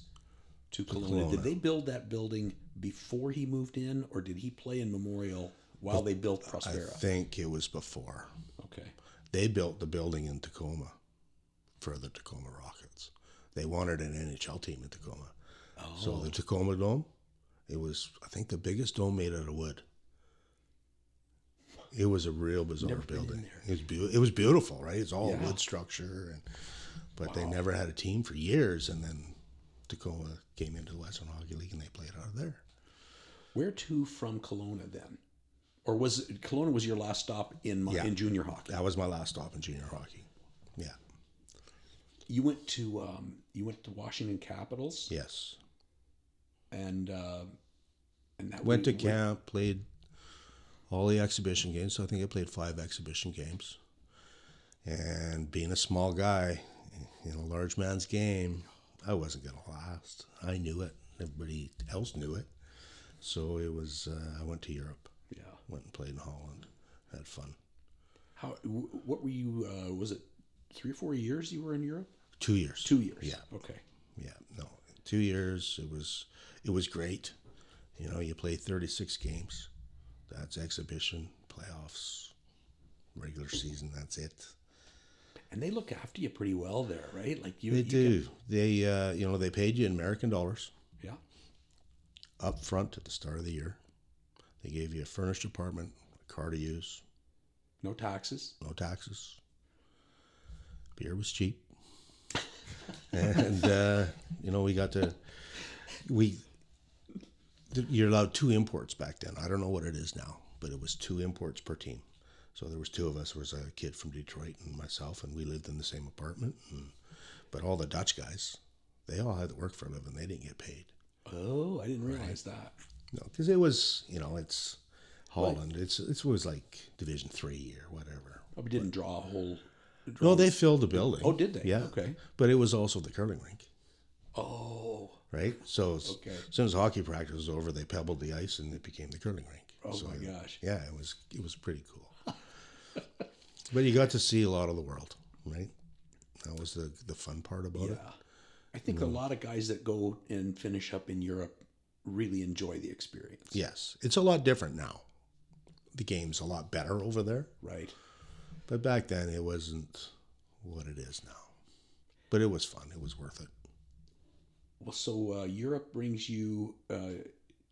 to Kelowna. Did they build that building before he moved in, or did he play in Memorial while they built Prospera? I think it was before. They built the building in Tacoma for the Tacoma Rockets. They wanted an NHL team in Tacoma. So Oh. the Tacoma Dome, it was I think the biggest dome made out of wood. It was a real bizarre Never building. It was beau- it was beautiful, right? It's all Yeah. wood structure, and but they never had a team for years, and then Tacoma came into the Western Hockey League and they played out of there. Where to from Kelowna then? Or was it, Kelowna was your last stop in my, Yeah. in junior hockey? That was my last stop in junior hockey. Yeah. You went to um, you went to Washington Capitals Yes. and uh, and that Went to camp, played all the exhibition games. So I think I played five exhibition games. And being a small guy in a large man's game, I wasn't going to last. I knew it. Everybody else knew it. So it was, uh, I went to Europe. Went and played in Holland, had fun. How? What were you? Uh, was it three or four years you were in Europe? Two years. Two years. Yeah. Okay. Yeah, no, two years. It was it was great. You know, you play thirty six games. That's exhibition, playoffs, regular season. That's it. And they look after you pretty well there, right? Like you. They you do. They uh, you know they paid you in American dollars yeah. up front at the start of the year. They gave you a furnished apartment, a car to use, No taxes. no taxes. Beer was cheap, and uh, you know we got to we. You're allowed two imports back then. I don't know what it is now, but it was two imports per team. So there was two of us. There was a kid from Detroit and myself, and we lived in the same apartment. And, but all the Dutch guys, they all had to work for a living. They didn't get paid. Oh, I didn't realize that. No, because it was, you know, it's Holland. It's it was like Division three or whatever. Oh, we didn't draw a whole. No, they filled the building. Oh, did they? Yeah. Okay. But it was also the curling rink, Oh, right? So as soon as hockey practice was over, they pebbled the ice and it became the curling rink. oh So, my gosh. Yeah, it was it was pretty cool. but you got to see a lot of the world, right? That was the the fun part about it. Yeah. it. I think a mm. lot of guys that go and finish up in Europe really enjoy the experience. Yes, it's a lot different now. The game's a lot better over there, Right. but back then it wasn't what it is now. But it was fun. It was worth it. Well, so uh, Europe brings you uh,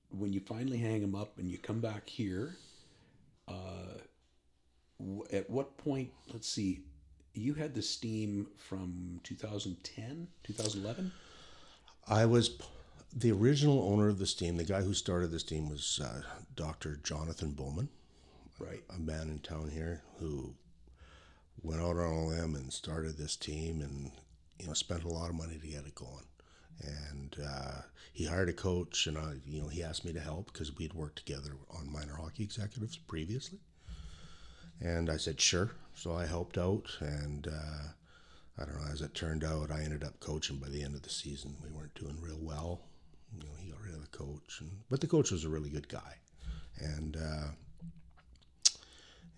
when you finally hang them up and you come back here. Uh, w- at what point? Let's see. You had the steam from 2010, 2011. I was the original owner of this team. The guy who started this team was uh, Dr. Jonathan Bowman, Right. a man in town here who went out on a limb and started this team, and you know spent a lot of money to get it going. And uh, he hired a coach, and I, you know, he asked me to help because we'd worked together on minor hockey executives previously. And I said sure, so I helped out, and uh, I don't know. As it turned out, I ended up coaching by the end of the season. We weren't doing real well. You know, he got rid of the coach, and but the coach was a really good guy, and uh,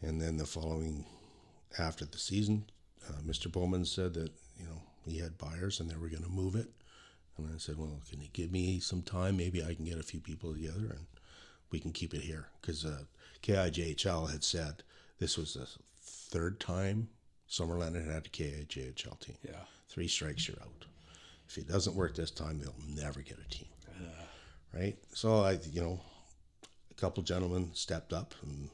and then the following after the season, uh, Mr. Bowman said that you know he had buyers and they were going to move it, and I said, well, can you give me some time? Maybe I can get a few people together and we can keep it here because uh, KIJHL had said this was the third time Summerland had had a KIJHL team. Yeah. Three strikes, you're out. If it doesn't work this time, they'll never get a team. Right? So I, you know, a couple gentlemen stepped up, and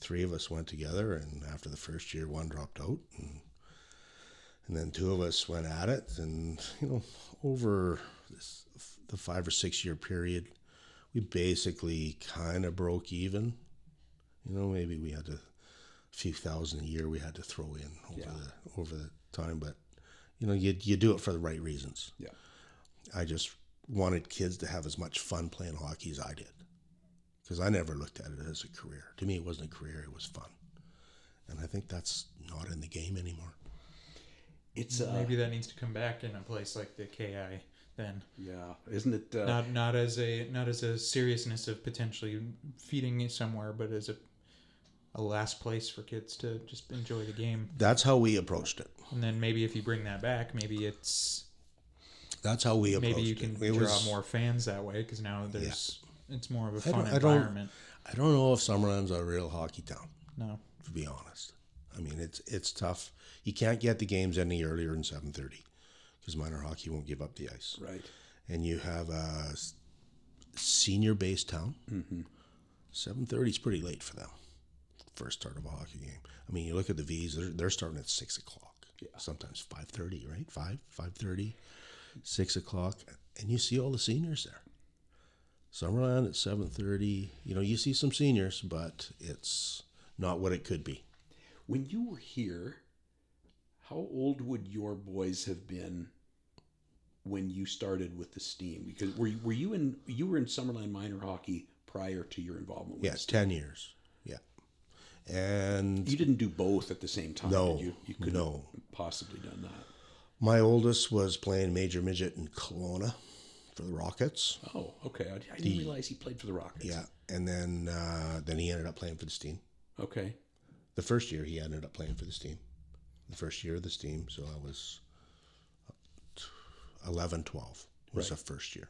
three of us went together. And after the first year, one dropped out, and and then two of us went at it. And you know, over this, the five or six year period, we basically kind of broke even. You know, maybe we had to, a few thousand a year we had to throw in over Yeah. the over the time, but you know, you you do it for the right reasons. Yeah. I just wanted kids to have as much fun playing hockey as I did. Because I never looked at it as a career. To me, it wasn't a career, it was fun. And I think that's not in the game anymore. It's uh, Maybe that needs to come back in a place like the KI then. yeah, isn't it? Uh, Not not as a not as a seriousness of potentially feeding it somewhere, but as a a last place for kids to just enjoy the game. That's how we approached it. And then maybe if you bring that back, maybe it's That's how we approached maybe you can It draw was- more fans that way because now there's it's more of a I fun don't- I don't- environment. I don't know if Summerland's a real hockey town, No, to be honest. I mean, it's it's tough. You can't get the games any earlier than 7.30 because minor hockey won't give up the ice. right. and you have a senior based town. Mm-hmm. Seven thirty is pretty late for them. First start of a hockey game. I mean, you look at the V's; they're, they're starting at six o'clock. Yeah. Sometimes five thirty, right? Five, five thirty, six o'clock, and you see all the seniors there. Summerland at seven thirty. You know, you see some seniors, but it's not what it could be. When you were here, how old would your boys have been when you started with the Steam? Because were you, were you in you were in Summerland minor hockey prior to your involvement with Steam? ten years. Yeah, and You didn't do both at the same time. No, you you couldn't no. have possibly done that. My oldest was playing major midget in Kelowna for the Rockets. Oh, okay. I, I didn't realize he played for the Rockets. Yeah, and then uh, then he ended up playing for the Steam. Okay. The first year he ended up playing for the Steam. The first year of the Steam, so I was 11, 12 was the first year.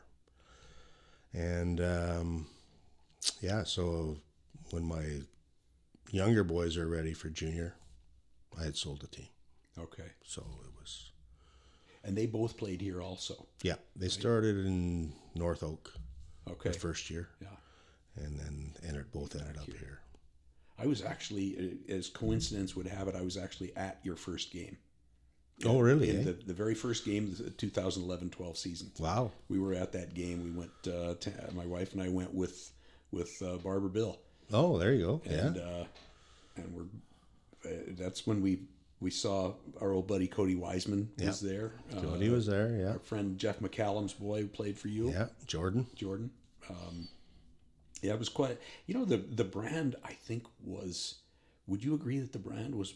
And um, yeah, so when my younger boys are ready for junior, I had sold the team. Okay. So it was And they both played here also. yeah. They started in North Oak Okay. the first year, Yeah. and then entered both ended up here. I was actually, uh, as coincidence would have it, I was actually at your first game. Oh, really? In eh? the, the very first game, of the 2011-12 season. wow. We were at that game. We went. Uh, to, my wife and I went with with uh, Barber Bill, Oh, there you go. and yeah. uh, and we're. Uh, that's when we we saw our old buddy Cody Wiseman was there. Uh, Cody was there. Yeah. our friend Jeff McCallum's boy who played for you, Yeah. Jordan. Jordan. Um, Yeah, it was quite. You know, the the brand I think was. Would you agree that the brand was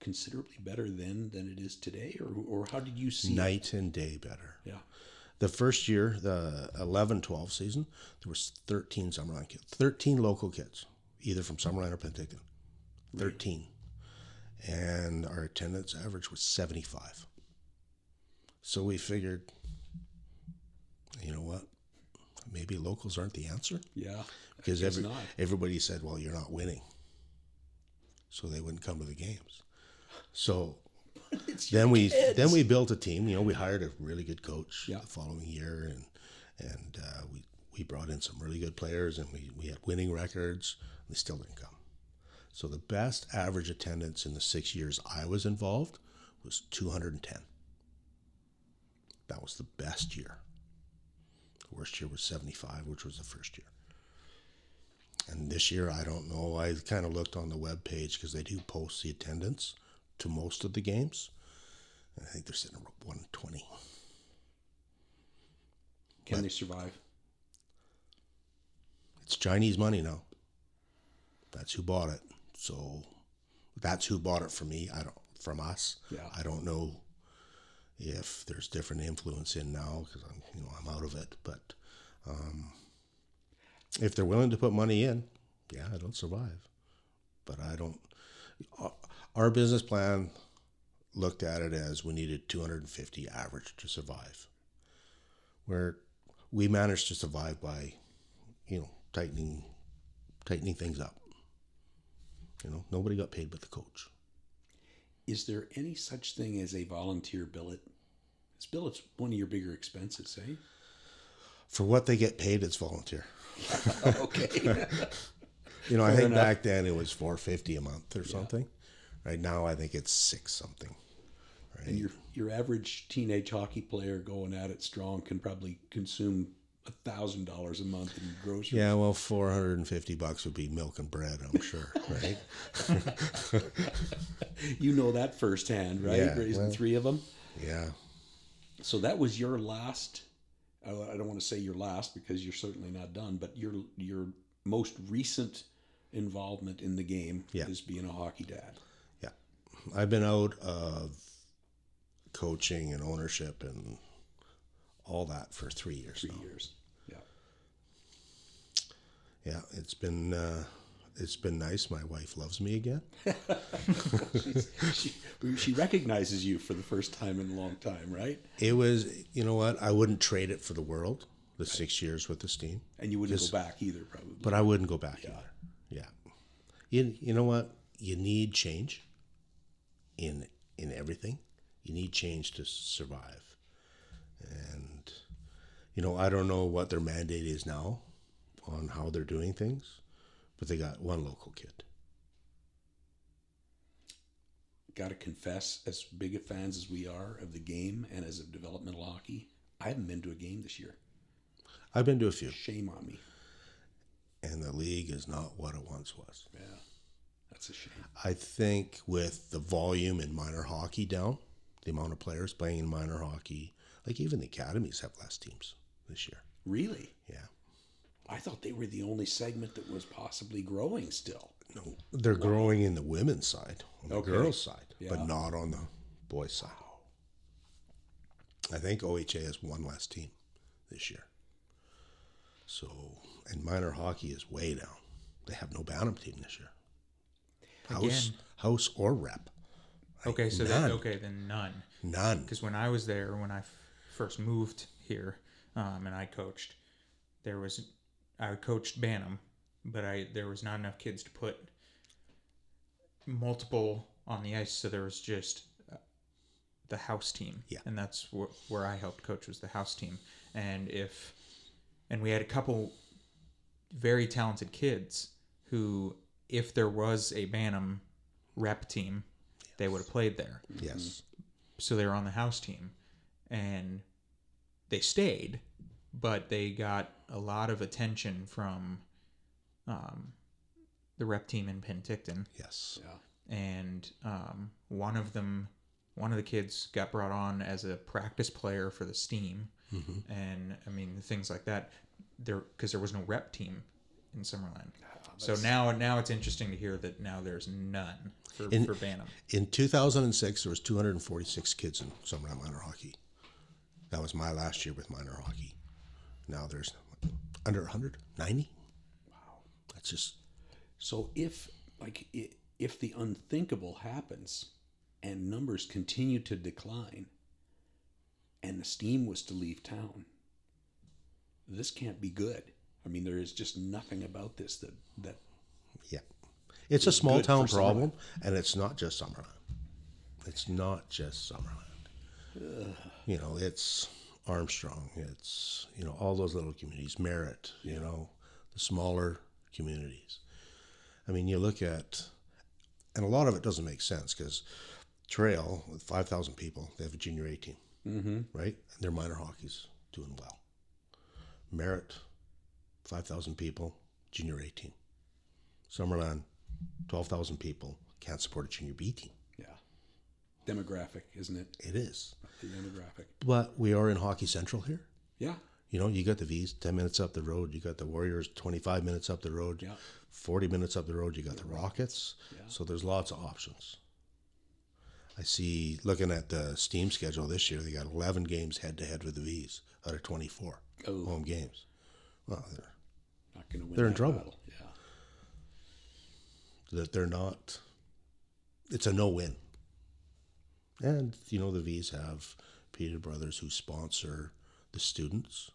considerably better then than it is today, or or how did you see? it? Night and day better. Yeah. The first year, the 11-12 season, there was 13 Summerland kids, 13 local kids, either from Summerland or Penticton. 13. And our attendance average was 75. So we figured, you know what? Maybe locals aren't the answer Yeah. because every, not. everybody said, well, you're not winning. So they wouldn't come to the games. So then we then we built a team. You know, we hired a really good coach Yeah. the following year, and and uh, we we brought in some really good players, and we we had winning records. They still didn't come. So the best average attendance in the six years I was involved was 210. That was the best year. The worst year was 75, which was the first year. And this year, I don't know. I kind of looked on the web page because they do post the attendance to most of the games. And I think they're sitting at 120. Can they survive? It's Chinese money now. That's who bought it. So that's who bought it from me. I don't from us. Yeah. I don't know if there's different influence in now because I'm you know I'm out of it. But um, if they're willing to put money in, yeah, it'll survive. But I don't. our- Our business plan looked at it as we needed 250 average to survive. Where we managed to survive by, you know, tightening, tightening things up. You know, nobody got paid but the coach. Is there any such thing as a volunteer billet? This billet's one of your bigger expenses, eh? For what they get paid, it's volunteer. okay. You know, I think enough. back then it was 450 a month or something. Right now, I think it's six something. and your your average teenage hockey player going at it strong can probably consume thousand dollars a month in groceries. Yeah, well, 450 bucks would be milk and bread, I'm sure, right? You know that firsthand, right? Yeah, Raising well- three of them. Yeah. So that was your last. I I don't want to say your last because you're certainly not done, but your your most recent involvement in the game Yeah. is being a hockey dad. Yeah. I've been out of coaching and ownership and all that for three years Three now. years. Yeah. Yeah, it's been uh, it's been nice. My wife loves me again. she, she recognizes you for the first time in a long time, right? It was, you know what? I wouldn't trade it for the world. The six years with the steam, And you wouldn't Just- go back either, probably. but I wouldn't go back either. Yeah, you you know what? You need change in in everything. You need change to survive, and you know I don't know what their mandate is now on how they're doing things, but they got one local kid. Got to confess, as big of fans as we are of the game and as of developmental hockey, I haven't been to a game this year. I've been to a few, Shame on me. and the league is not what it once was. Yeah, that's a shame. I think with the volume in minor hockey down, the amount of players playing in minor hockey, like even the academies have less teams this year. Really? Yeah. I thought they were the only segment that was possibly growing still. No, they're growing in the women's side, on the Okay. girls' side, Yeah. but not on the boys' side. I think OHA has one less team this year. So, and minor hockey is way down. They have no Bantam team this year. House, Again. house or rep, Okay, so none. then okay, then none. none. Because when I was there, when I f- first moved here, um, and I coached, there was I coached Bantam, but I there was not enough kids to put multiple on the ice, so there was just uh, the house team. Yeah. and that's wh- where I helped coach was the house team, and if and we had a couple very talented kids who, if there was a Bantam rep team, they would have played there Yes. so they were on the house team and they stayed but they got a lot of attention from um, the rep team in penticton Yes. Yeah. and um, one of them one of the kids got brought on as a practice player for the steam and i mean things like that there because there was no rep team in Summerland. so now now it's interesting to hear that now there's none for, In- for Bantam. In 2006, there was 246 kids in Summerland minor hockey. That was my last year with minor hockey. Now there's under 100, 90. Wow, that's just So if like if the unthinkable happens and numbers continue to decline and the steam was to leave town, this can't be good. I mean, there is just nothing about this that that yeah. It's a small town problem, and it's not just Summerland. It's not just Summerland. You know, it's Armstrong. It's you know all those little communities, Merritt. You know, the smaller communities. I mean, you look at, and a lot of it doesn't make sense because Trail with five thousand people, they have a junior A team, mm-hmm. right? And their minor hockey's doing well. Merritt, five thousand people, junior A team. Summerland, twelve thousand people, can't support a junior B team. Demographic, isn't it? It is, The demographic. but we are in Hockey Central here. Yeah. You know, you got the V's 10 minutes up the road. You got the Warriors 25 minutes up the road. Yeah. 40 minutes up the road. You got the Rockets. Yeah. So there's lots of options. I see, looking at the Steam schedule this year, they got 11 games head to head with the V's out of 24 Oh. home games. Well, they're, Not going to win. They're in trouble. battle. Yeah. that they're not, it's a no win. And, you know, the V's have Peter Brothers who sponsor the students.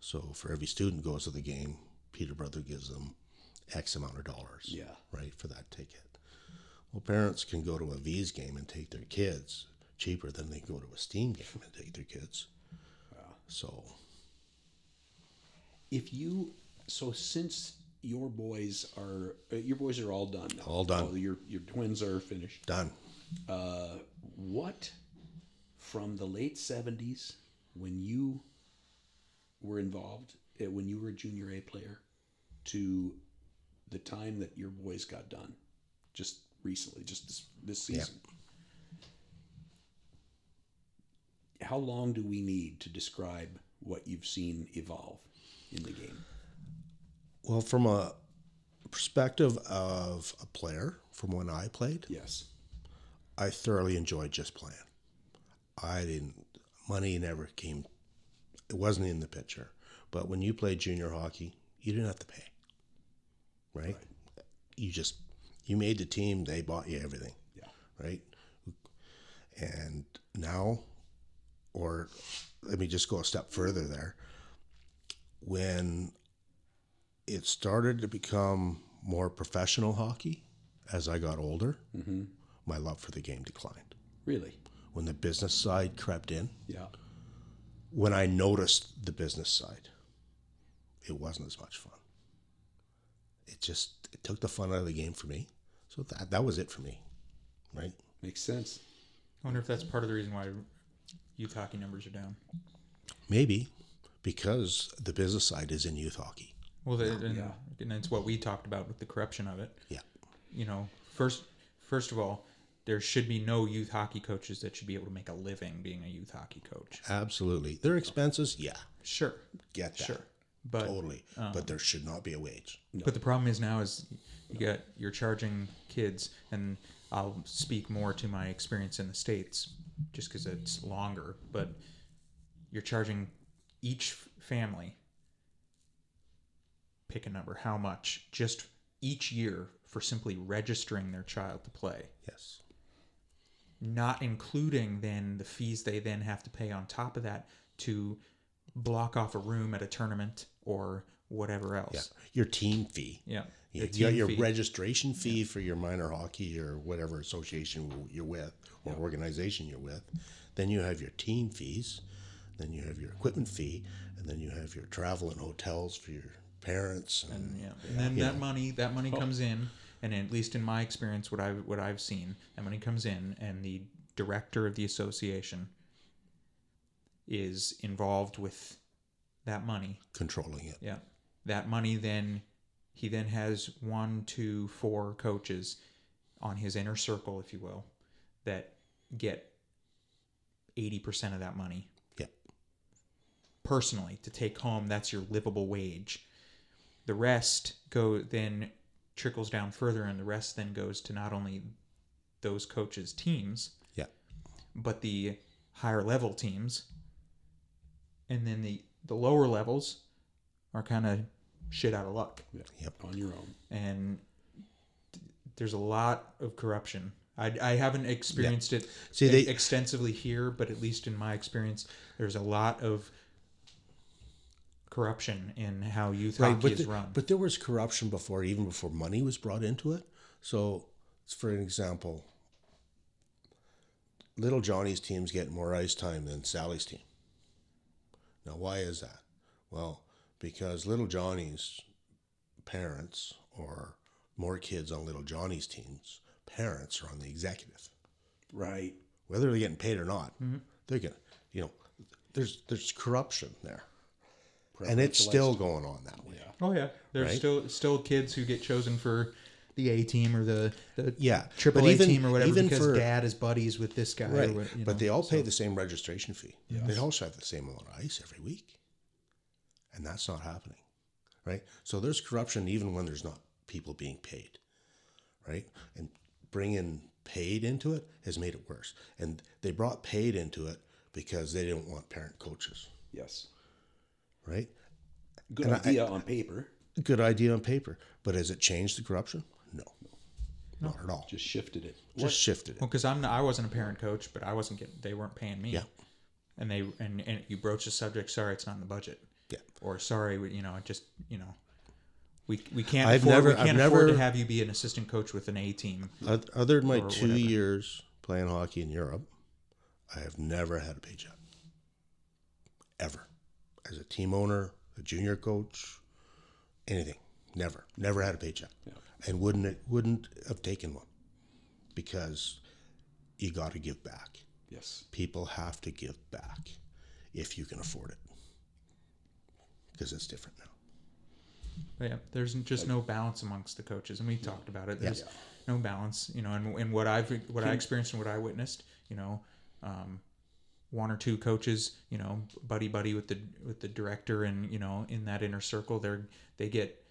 So for every student goes to the game, Peter Brother gives them X amount of dollars. Yeah. Right, for that ticket. Well, parents can go to a V's game and take their kids cheaper than they go to a Steam game and take their kids. So, If you so since your boys are uh, your boys are all done now. All done. All your your twins are finished. done. Uh, what from the late seventies when you were involved uh, when you were a junior A player to the time that your boys got done, just recently, just this this season. How long do we need to describe what you've seen evolve in the game? Well, from a perspective of a player, from when I played, Yes. I thoroughly enjoyed just playing. I didn't, money never came, it wasn't in the picture. But when you played junior hockey, you didn't have to pay, right? You just, you made the team, they bought you everything, Yeah. right? And now, or let me just go a step further there. When it started to become more professional hockey as I got older, mm-hmm. My love for the game declined. Really? When the business side crept in, Yeah. when I noticed the business side, it wasn't as much fun. It just it took the fun out of the game for me. So that that was it for me, right? Makes sense. I wonder if that's part of the reason why youth hockey numbers are down. Maybe because the business side is in youth hockey. Well, the, and, Yeah. and it's what we talked about with the corruption of it. Yeah. You know, first first of all, there should be no youth hockey coaches that should be able to make a living being a youth hockey coach. Absolutely. Their expenses, yeah, Sure, get that. sure, but Totally. Um, but there should not be a wage. But the problem is now is you got you're charging kids, and I'll speak more to my experience in the states, just because it's longer. But you're charging each family, pick a number, how much, just each year for simply registering their child to play, Yes. Not including then the fees they then have to pay on top of that to block off a room at a tournament or whatever else. Yeah. else. Your team fee. Yeah. You, The you team your fee. registration fee for your minor hockey or whatever association you're with or organization you're with. Then you have your team fees. Then you have your equipment fee, and then you have your travel and hotels for your parents. And, Yeah, and then that money that money comes in, and at least in my experience, what I what I've seen, that money comes in, and the director of the association is involved with that money. controlling it. Yeah, that money then he then has one, two, four coaches on his inner circle, if you will, that get eighty percent of that money Yeah. personally to take home. That's your livable wage. the rest go then trickles down further, and the rest then goes to not only those coaches' teams, Yeah. but the higher level teams, and then the the lower levels are kind of shit out of luck, Yep. on your own. and th- there's a lot of corruption. I, I haven't experienced it See, they- extensively here, but at least in my experience, there's a lot of corruption in how youth hockey is the- run. but there was corruption before, even before money was brought into it. So, for an example, little Johnny's team's getting more ice time than Sally's team. Now, why is that? Well, because little Johnny's parents or more kids on little Johnny's teams, parents are on the executive. Right. Whether they're getting paid or not, mm-hmm. they're getting, you know, there's there's corruption there. And it's still going on that way. oh yeah, there's Right? still still kids who get chosen for the A team or the the Yeah, triple A team or whatever even because for- dad is buddies with this guy. Right. Or what, you but know, they all pay so- the same registration fee. They also have the same amount of ice every week. And that's not happening. Right? So there's corruption even when there's not people being paid. Right? And bringing paid into it has made it worse. And they brought paid into it because they didn't want parent coaches. Yes. Right? Good And I- idea on paper. Good idea on paper. But has it changed the corruption? No. Not at all. Just shifted it. Just shifted it. Well, because I'm not, I wasn't a parent coach, but I wasn't getting. They weren't paying me. Yeah. And they and, and you broach the subject. Sorry, it's not in the budget. Yeah. Or sorry, you know, just you know, we we can't I've afford never- we can't I've afford to have you be an assistant coach with an A team. Other than my two whatever. years playing hockey in Europe, I have never had a paycheck. Ever. As a team owner, a junior coach, anything. Never. Never had a paycheck. And wouldn't it wouldn't have taken one. Because you gotta give back. Yes. People have to give back if you can afford it. Because it's different now. Yeah, there's just no balance amongst the coaches, and we talked about it. There's no balance, you know, and, and what I've what I experienced and what I witnessed, you know, um, one or two coaches, you know, buddy buddy with the with the director, and you know, in that inner circle, they're they get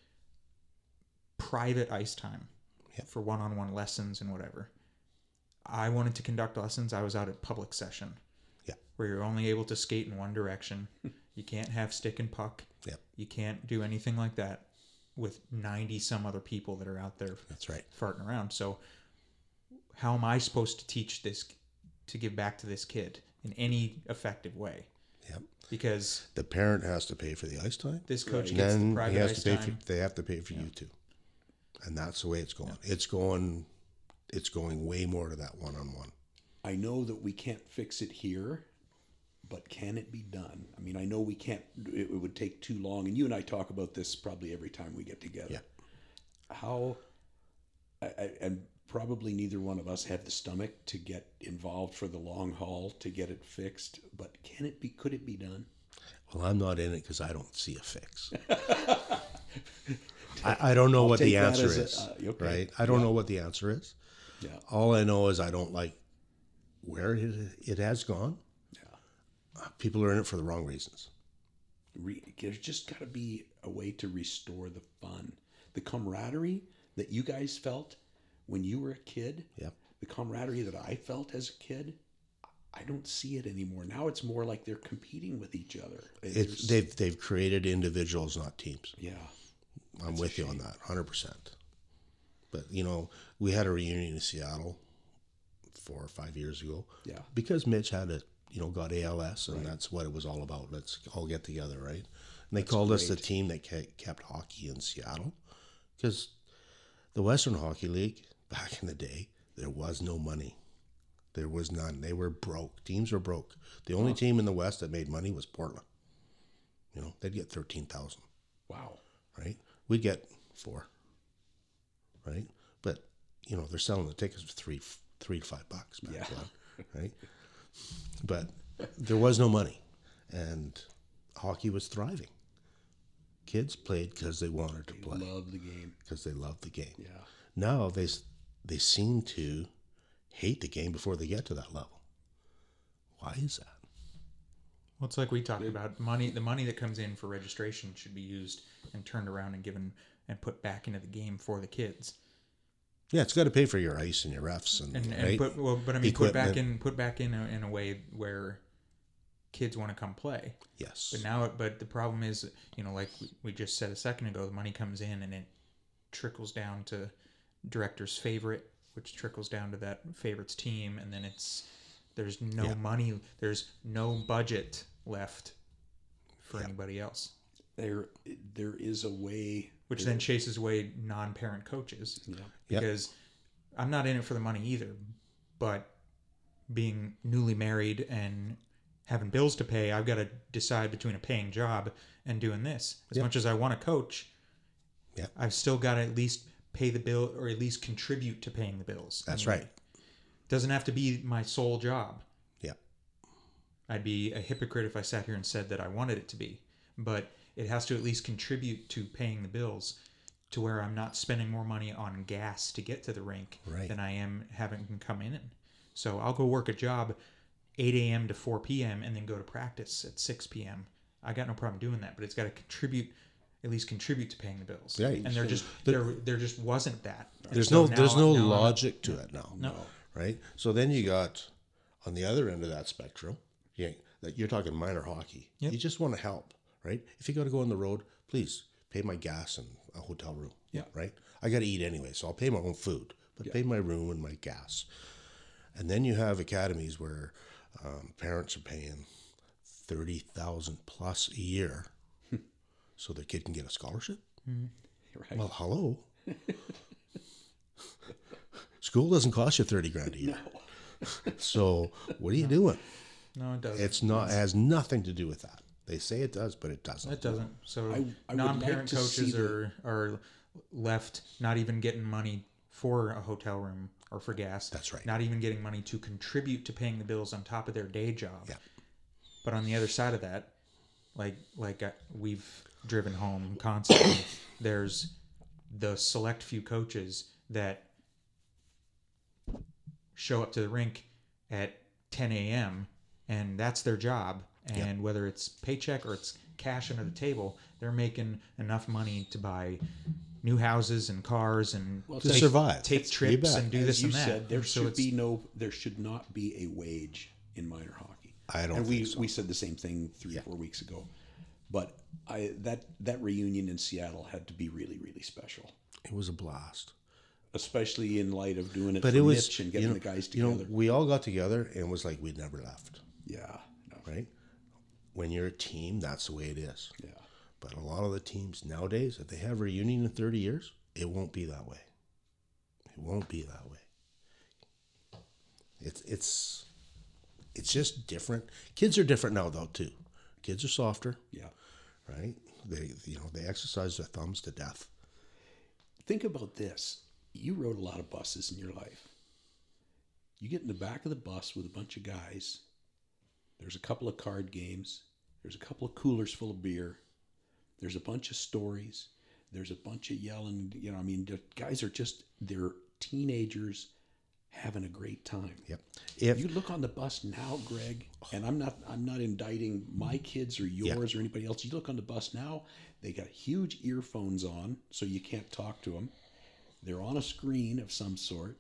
private ice time Yep. for one on one lessons and whatever. I wanted to conduct lessons. I was out at public session, Yeah. where you're only able to skate in one direction. you can't have stick and puck. Yep. You can't do anything like that with 90 some other people that are out there That's right. farting around. So, how am I supposed to teach this to give back to this kid in any effective way? Yep. Because The parent has to pay for the ice time. this coach Right. gets the then he private has ice to pay time. for, they have to pay for you too and that's the way it's going it's going it's going way more to that one-on-one I know that we can't fix it here, but can it be done? I mean, I know we can't. It, it would take too long, and you and I talk about this probably every time we get together. Yeah. How, I, I, and probably neither one of us have the stomach to get involved for the long haul to get it fixed. But can it be? Could it be done? well i'm not in it because i don't see a fix I, I don't know what the answer a- is uh, okay. right i don't know what the answer is Yeah. all i know is i don't like where it, it has gone Yeah. people are in it for the wrong reasons Re, there's just got to be a way to restore the fun, the camaraderie that you guys felt when you were a kid. Yep. The camaraderie that I felt as a kid. I don't see it anymore. Now it's more like they're competing with each other. it's they've they've created individuals not teams yeah. I'm with you on that, hundred percent. But you know, we had a reunion in Seattle four or five years ago. Yeah. Because Mitch had a you know got ALS, and that's what it was all about. Let's all get together, right? And they called us the team that kept hockey in Seattle, because the Western Hockey League back in the day there was no money. There was none. They were broke. Teams were broke. The only team in the West that made money was Portland. You know, they'd get thirteen thousand Wow. right? We'd get four, right? But you know they're selling the tickets for three, three to five bucks back Yeah. then, right? But there was no money, and hockey was thriving. Kids played because they wanted to play, Love the game. because they loved the game. Yeah. Now they they seem to hate the game before they get to that level. Why is that? Well, it's like we talked about money. The money that comes in for registration should be used and turned around and given and put back into the game for the kids. Yeah, it's got to pay for your ice and your refs and, And, and right. put well, but I mean, put back in put back in a, in a way where kids want to come play. yes, But now, but the problem is, you know, like we- we just said a second ago, the money comes in and it trickles down to director's favorite, which trickles down to that favorite's team, and then it's there's no Yeah. money, there's no budget left for Yeah. anybody else, There, there is a way. which then chases away non-parent coaches Yeah. Yep. because I'm not in it for the money either, but being newly married and having bills to pay, I've got to decide between a paying job and doing this. As Yep. much as I want to coach, Yep. I've still got to at least pay the bill or at least contribute to paying the bills. that's right. Doesn't have to be my sole job. Yeah, I'd be a hypocrite if I sat here and said that I wanted it to be, but it has to at least contribute to paying the bills to where I'm not spending more money on gas to get to the rink Right. than I am having come in. So I'll go work a job 8 a.m. to 4 p.m. and then go to practice at 6 p.m. I got no problem doing that, but it's got to contribute, at least contribute to paying the bills. Right. And there just there there just wasn't that. there's So no now- there's no now I'm- logic to it now. No. right? So then you got on the other end of that spectrum, yeah, that you're talking minor hockey. Yep. You just want to help, right? If you got to go on the road, please pay my gas and a hotel room. Yeah. Right. I got to eat anyway, so I'll pay my own food, but pay my room and my gas. And then you have academies where um, parents are paying thirty thousand plus a year, so their kid can get a scholarship. Right. Well, hello. School doesn't cost you thirty grand a year. So what are you doing? No, it doesn't. It's not. It has nothing to do with that. They say it does, but it doesn't. It doesn't. So I- I non-parent to see coaches the- are are left not even getting money for a hotel room or for gas. That's right. Not even getting money to contribute to paying the bills on top of their day job. Yeah. But on the other side of that, like like uh, we've driven home constantly, there's the select few coaches that show up to the rink at 10 a.m. and that's their job. And whether it's paycheck or it's cash under the table, they're making enough money to buy new houses and cars and Well, To take- survive. take You trips and do As this you and that. said, there So should be no, there should not be a wage in minor hockey. I don't And we so. we said the same thing three Yeah. or four weeks ago, but I that that reunion in Seattle had to be really really special, It was a blast. especially in light of doing it But for it was Mitch and getting you know, the guys together. You together. know, we all got together and it was like we'd never left. yeah, no, Right. When you're a team, that's the way it is. yeah. But a lot of the teams nowadays, if they have a reunion in 30 years, it won't be that way. It won't be that way. It's it's it's just different. Kids are different now though too. Kids are softer, Yeah. right? They you know, they exercise their thumbs to death. Think about this. You rode a lot of buses in your life. You get in the back of the bus with a bunch of guys. There's a couple of card games. There's a couple of coolers full of beer. There's a bunch of stories. There's a bunch of yelling. You know, I mean, the guys are just, they're teenagers having a great time. Yep. If You look on the bus now, Greg, and I'm not I'm not indicting my kids or yours or anybody else. You look on the bus now, they got huge earphones on, so you can't talk to them. They're on a screen of some sort.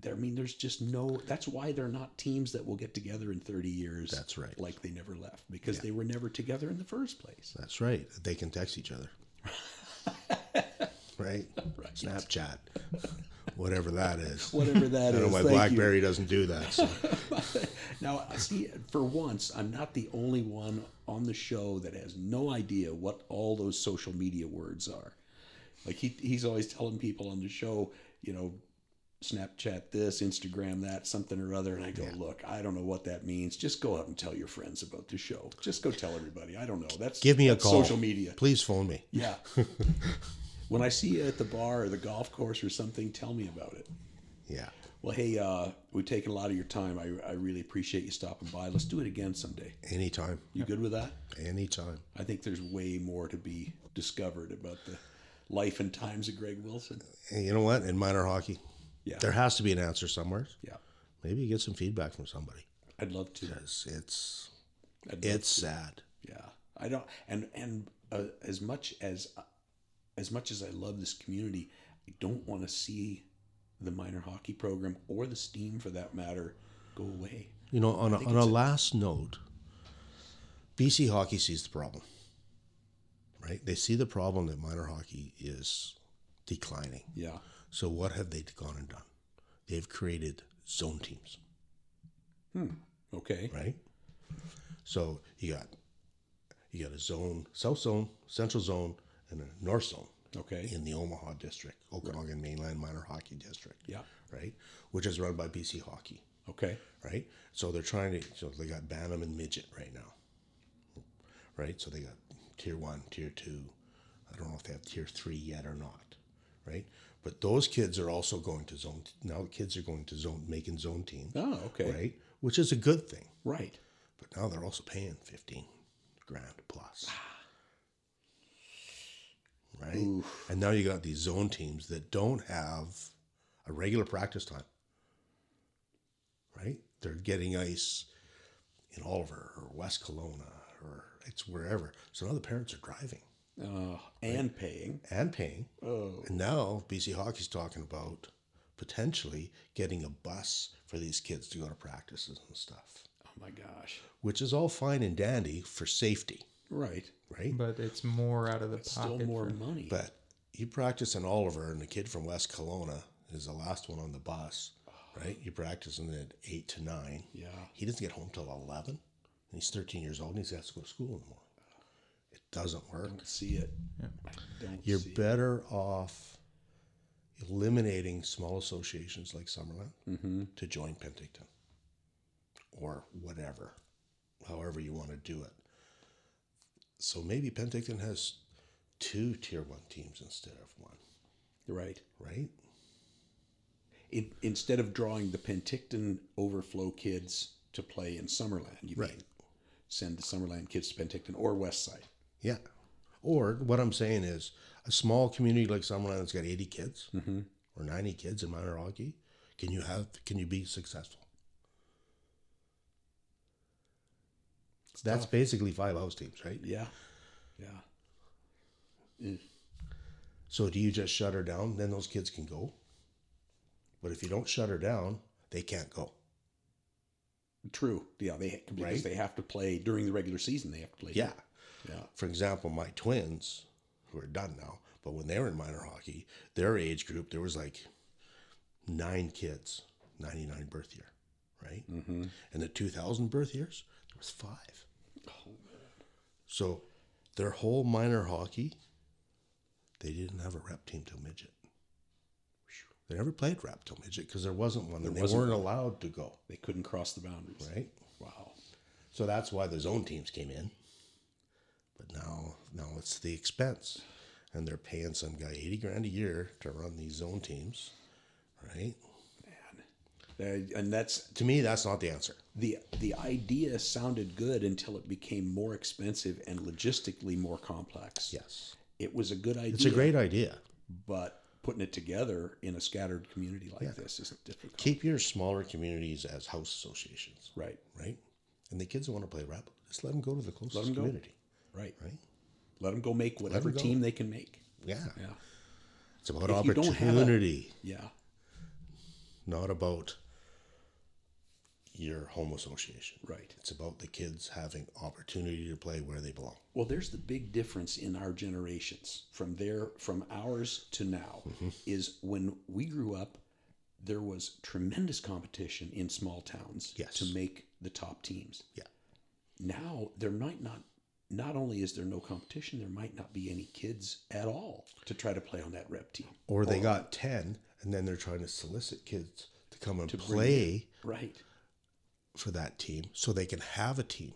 There, I mean, there's just no. That's why they're not teams that will get together in 30 years. That's right. Like they never left because they were never together in the first place. That's right. They can text each other. right? right? Snapchat. Whatever that is. Whatever that I don't know why thank you. BlackBerry doesn't do that. So. Now, see, for once, I'm not the only one on the show that has no idea what all those social media words are. Like he, he's always telling people on the show, you know, Snapchat this, Instagram that, something or other. And I go, look, I don't know what that means. Just go out and tell your friends about the show. Just go tell everybody. I don't know. That's Give me a call. Social media. Please phone me. Yeah. when I see you at the bar or the golf course or something, tell me about it. Yeah. Well, hey, uh, we've taken a lot of your time. I, I really appreciate you stopping by. Let's do it again someday. Anytime. You good with that? Anytime. I think there's way more to be discovered about the life and times of Greg Wilson. And you know what? In minor hockey, Yeah. there has to be an answer somewhere. Yeah. Maybe you get some feedback from somebody I'd love to. because it's It's to. sad. Yeah, I don't. And and uh, as much as as much as I love this community, I don't want to see the minor hockey program or the steam for that matter go away. You know, on a, on a a- last note, BC hockey sees the problem. Right? They see the problem that minor hockey is declining. Yeah, So what have they gone and done? They've created zone teams, hmm, okay, right? So you got you got a zone, south zone, central zone, and a north zone okay, in the Omaha district, Okanagan Mainland Minor Hockey District. Yeah. Right? Which is run by BC Hockey. okay, right? So they're trying to. So they got Bantam and Midget right now, right? So they got tier one, tier two. I don't know if they have tier three yet or not, right? But those kids are also going to zone. Now the kids are going to zone, making zone teams, oh, okay, right? Which is a good thing. right. But now they're also paying fifteen grand plus. Right? And now you got these zone teams that don't have a regular practice time. Right? They're getting ice in Oliver or West Kelowna or it's wherever. So now the parents are driving Uh, and paying. and paying. Oh, And now BC Hockey's talking about potentially getting a bus for these kids to go to practices and stuff, oh my gosh, which is all fine and dandy for safety, right. right? But it's more out of the Still pocket. more for- money. But you practice in Oliver, and the kid from West Kelowna is the last one on the bus, oh. right? You practice in at eight to nine. yeah, He doesn't get home till eleven, and he's thirteen years old, and he has to go to school in the morning. It doesn't work. don't see it. Yeah. Don't You're see it. better off eliminating small associations like Summerland mm-hmm. to join Penticton or whatever, however you want to do it. So maybe Penticton has two tier one teams instead of one, Right. right? In, instead of drawing the Penticton overflow kids to play in Summerland, you Right. mean send the Summerland kids to Penticton or West Side. Yeah. Or what I'm saying is a small community like Summerland that's got 80 kids or 90 kids in minor hockey, can you have can you be successful? That's basically five house teams, right? Yeah. Yeah. Mm. So do you just shut her down? Then those kids can go. But if you don't shut her down, they can't go. True. Yeah, they because Right. they have to play during the regular season. They have to play. Yeah. Yeah. For example, my twins, who are done now, but when they were in minor hockey, their age group, there was like nine kids, 99 birth year, right? Mm-hmm. And the 2000 birth years, there was five. So their whole minor hockey, they didn't have a rep team till midget. They never played rep till midget because there wasn't one, and they wasn't weren't one. allowed to go, They couldn't cross the boundaries. right? Wow. So that's why the zone teams came in. But now, now it's the expense, and they're paying some guy eighty grand a year to run these zone teams, right? And that's To me, that's not the answer. the the idea sounded good until it became more expensive and logistically more complex. Yes, It was a good idea. it's a great idea. but putting it together in a scattered community like this is difficult. Keep your smaller communities as house associations, Right. right? And the kids that want to play rep, just let them go to the closest 'em go. community, Right. right? Let them go make whatever go. team they can make. Yeah, Yeah. it's about If have a- opportunity, Yeah. not about your home association. Right. It's about the kids having opportunity to play where they belong. Well, there's the big difference in our generations from there from ours to now Mm-hmm. is when we grew up there was tremendous competition in small towns Yes. to make the top teams. Yeah. Now there might not not only is there no competition, there might not be any kids at all to try to play on that rep team. or they got 10 and then they're trying to solicit kids to come and bring play Right. for that team so they can have a team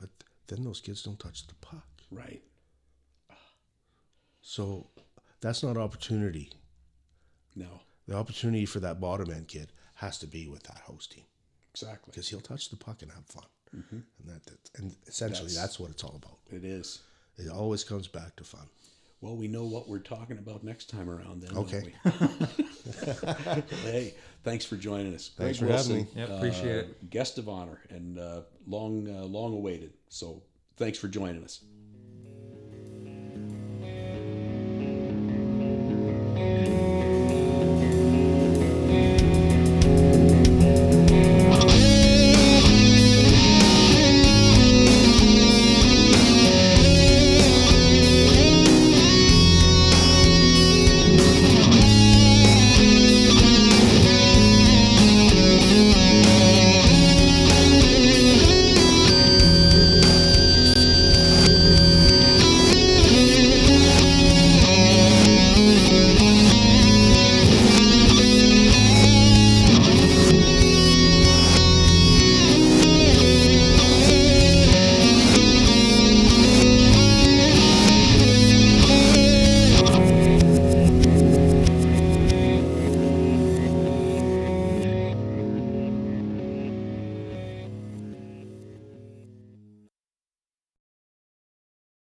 but then those kids don't touch the puck Right. so that's not opportunity No. the opportunity for that bottom end kid has to be with that host team Exactly. because he'll touch the puck and have fun and that, that and essentially That's- that's, what it's all about It is. it always comes back to fun Well, we know what we're talking about next time around then. don't Okay. we? hey, thanks for joining us. Thanks Greg for having me. Yep, appreciate uh, Guest of honor and uh, long, uh, long awaited. So thanks for joining us.